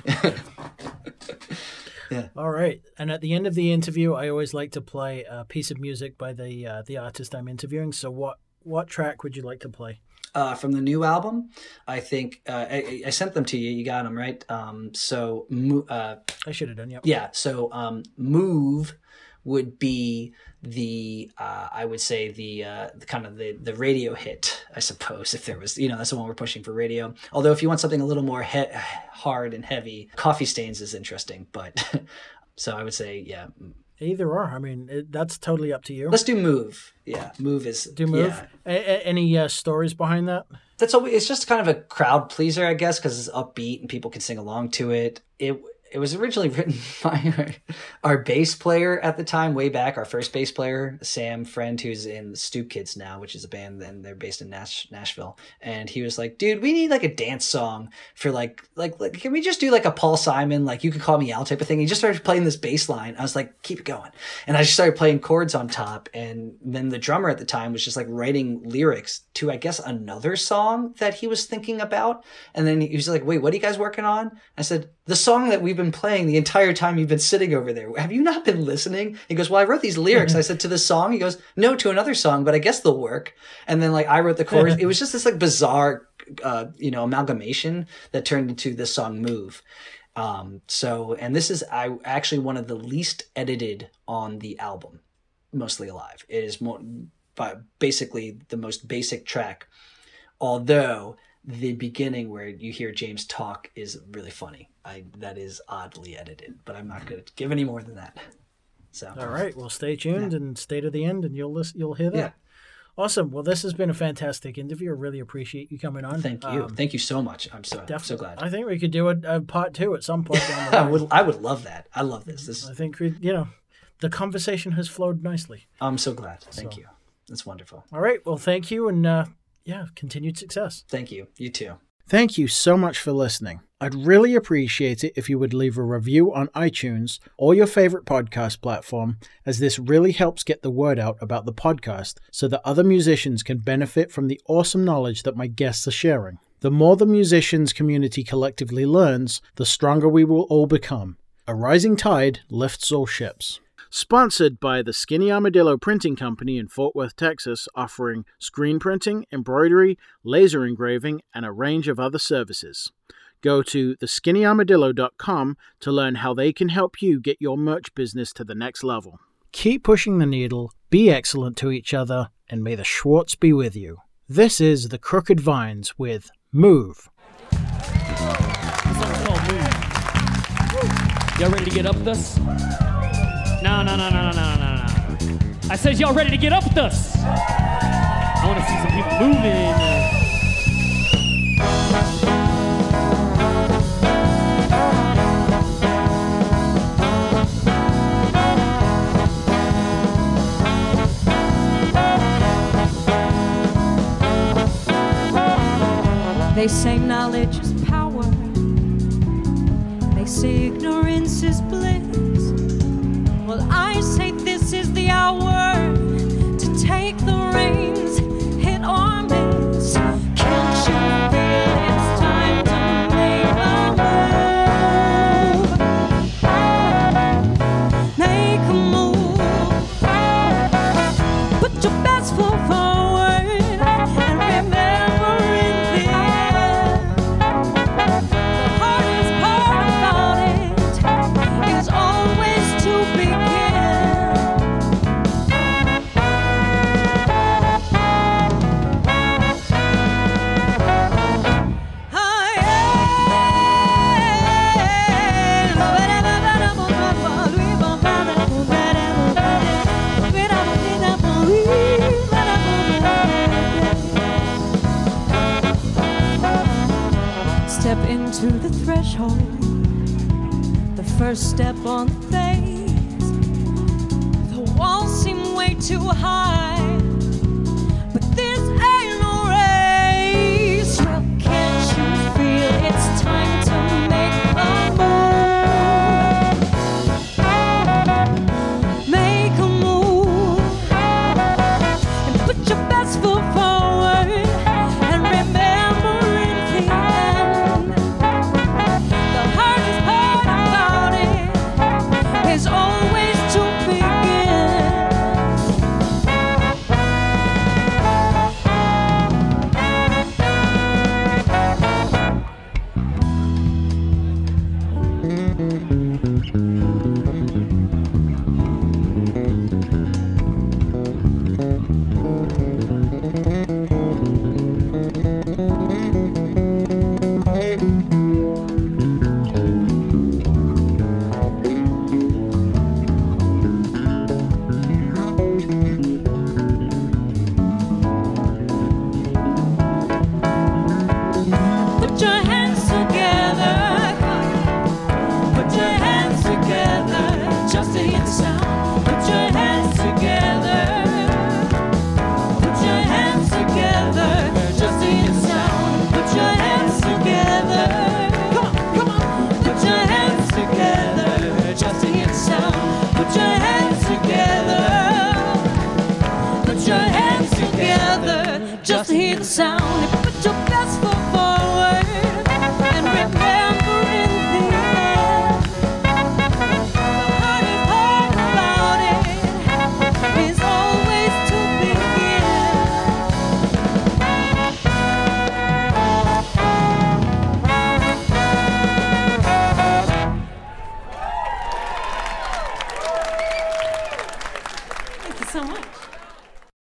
yeah. All right. And at the end of the interview, I always like to play a piece of music by the uh, the artist I'm interviewing. So what what track would you like to play? Uh, from the new album, I think uh, I, I, sent them to you. You got them right. Um, so uh, I should have done. Yep. Yeah. So um, move would be the uh, I would say the, uh, the kind of the the radio hit, I suppose, if there was you know that's the one we're pushing for radio. Although if you want something a little more he- hard and heavy, Coffee Stains is interesting. But so I would say yeah. Either or. I mean, it, that's totally up to you. Let's do move. Yeah, move is do move. Yeah. A- a- any uh, stories behind that? That's always. It's just kind of a crowd pleaser, I guess, because it's upbeat and people can sing along to it. It it was originally written by our, our, bass player at the time, way back, our first bass player, Sam Friend, who's in Stoop Kids now, which is a band, and they're based in Nash- Nashville. And he was like, "Dude, we need like a dance song for like, like, like, can we just do like a Paul Simon, like you could call me Al type of thing?" He just started playing this bass line. I was like, "Keep it going," and I just started playing chords on top. And then the drummer at the time was just like writing lyrics to, I guess, another song that he was thinking about. And then he was like, "Wait, what are you guys working on?" I said, "The song that we've been playing the entire time you've been sitting over there. Have you not been listening? He goes, Well, I wrote these lyrics. I said, To the song? He goes, No, to another song, but I guess they'll work. And then, like, I wrote the chorus. it was just this, like, bizarre, uh, you know, amalgamation that turned into the song Move. Um, so, and this is I actually one of the least edited on the album, Mostly Alive. It is more, basically the most basic track. Although the beginning where you hear James talk is really funny. I that is oddly edited, but I'm not going to give any more than that. So all right, well, stay tuned yeah. and stay to the end, and you'll listen, you'll hear that. Yeah. Awesome. Well, this has been a fantastic interview. I really appreciate you coming on. Thank you. Um, Thank you so much. I'm so definitely. so glad. I think we could do a, a part two at some point. I would. I would love that. I love this. This. I think we. You know, the conversation has flowed nicely. I'm so glad. Thank so. you. That's wonderful. All right. Well, thank you, and uh, yeah, continued success. Thank you. You too. Thank you so much for listening. I'd really appreciate it if you would leave a review on iTunes or your favorite podcast platform, as this really helps get the word out about the podcast so that other musicians can benefit from the awesome knowledge that my guests are sharing. The more the musicians community collectively learns, the stronger we will all become. A rising tide lifts all ships. Sponsored by the Skinny Armadillo Printing Company in Fort Worth, Texas, offering screen printing, embroidery, laser engraving, and a range of other services. Go to theskinnyarmadillo.com to learn how they can help you get your merch business to the next level. Keep pushing the needle, be excellent to each other, and may the Schwartz be with you. This is The Crooked Vines with Move. Y'all ready to get up with us? No, no, no, no, no, no, no, no. I said, y'all ready to get up with us? I want to see some people moving. They say knowledge is power. They say ignorance is bliss. Well, I say this is the hour threshold, the first step on things. The walls seem way too high.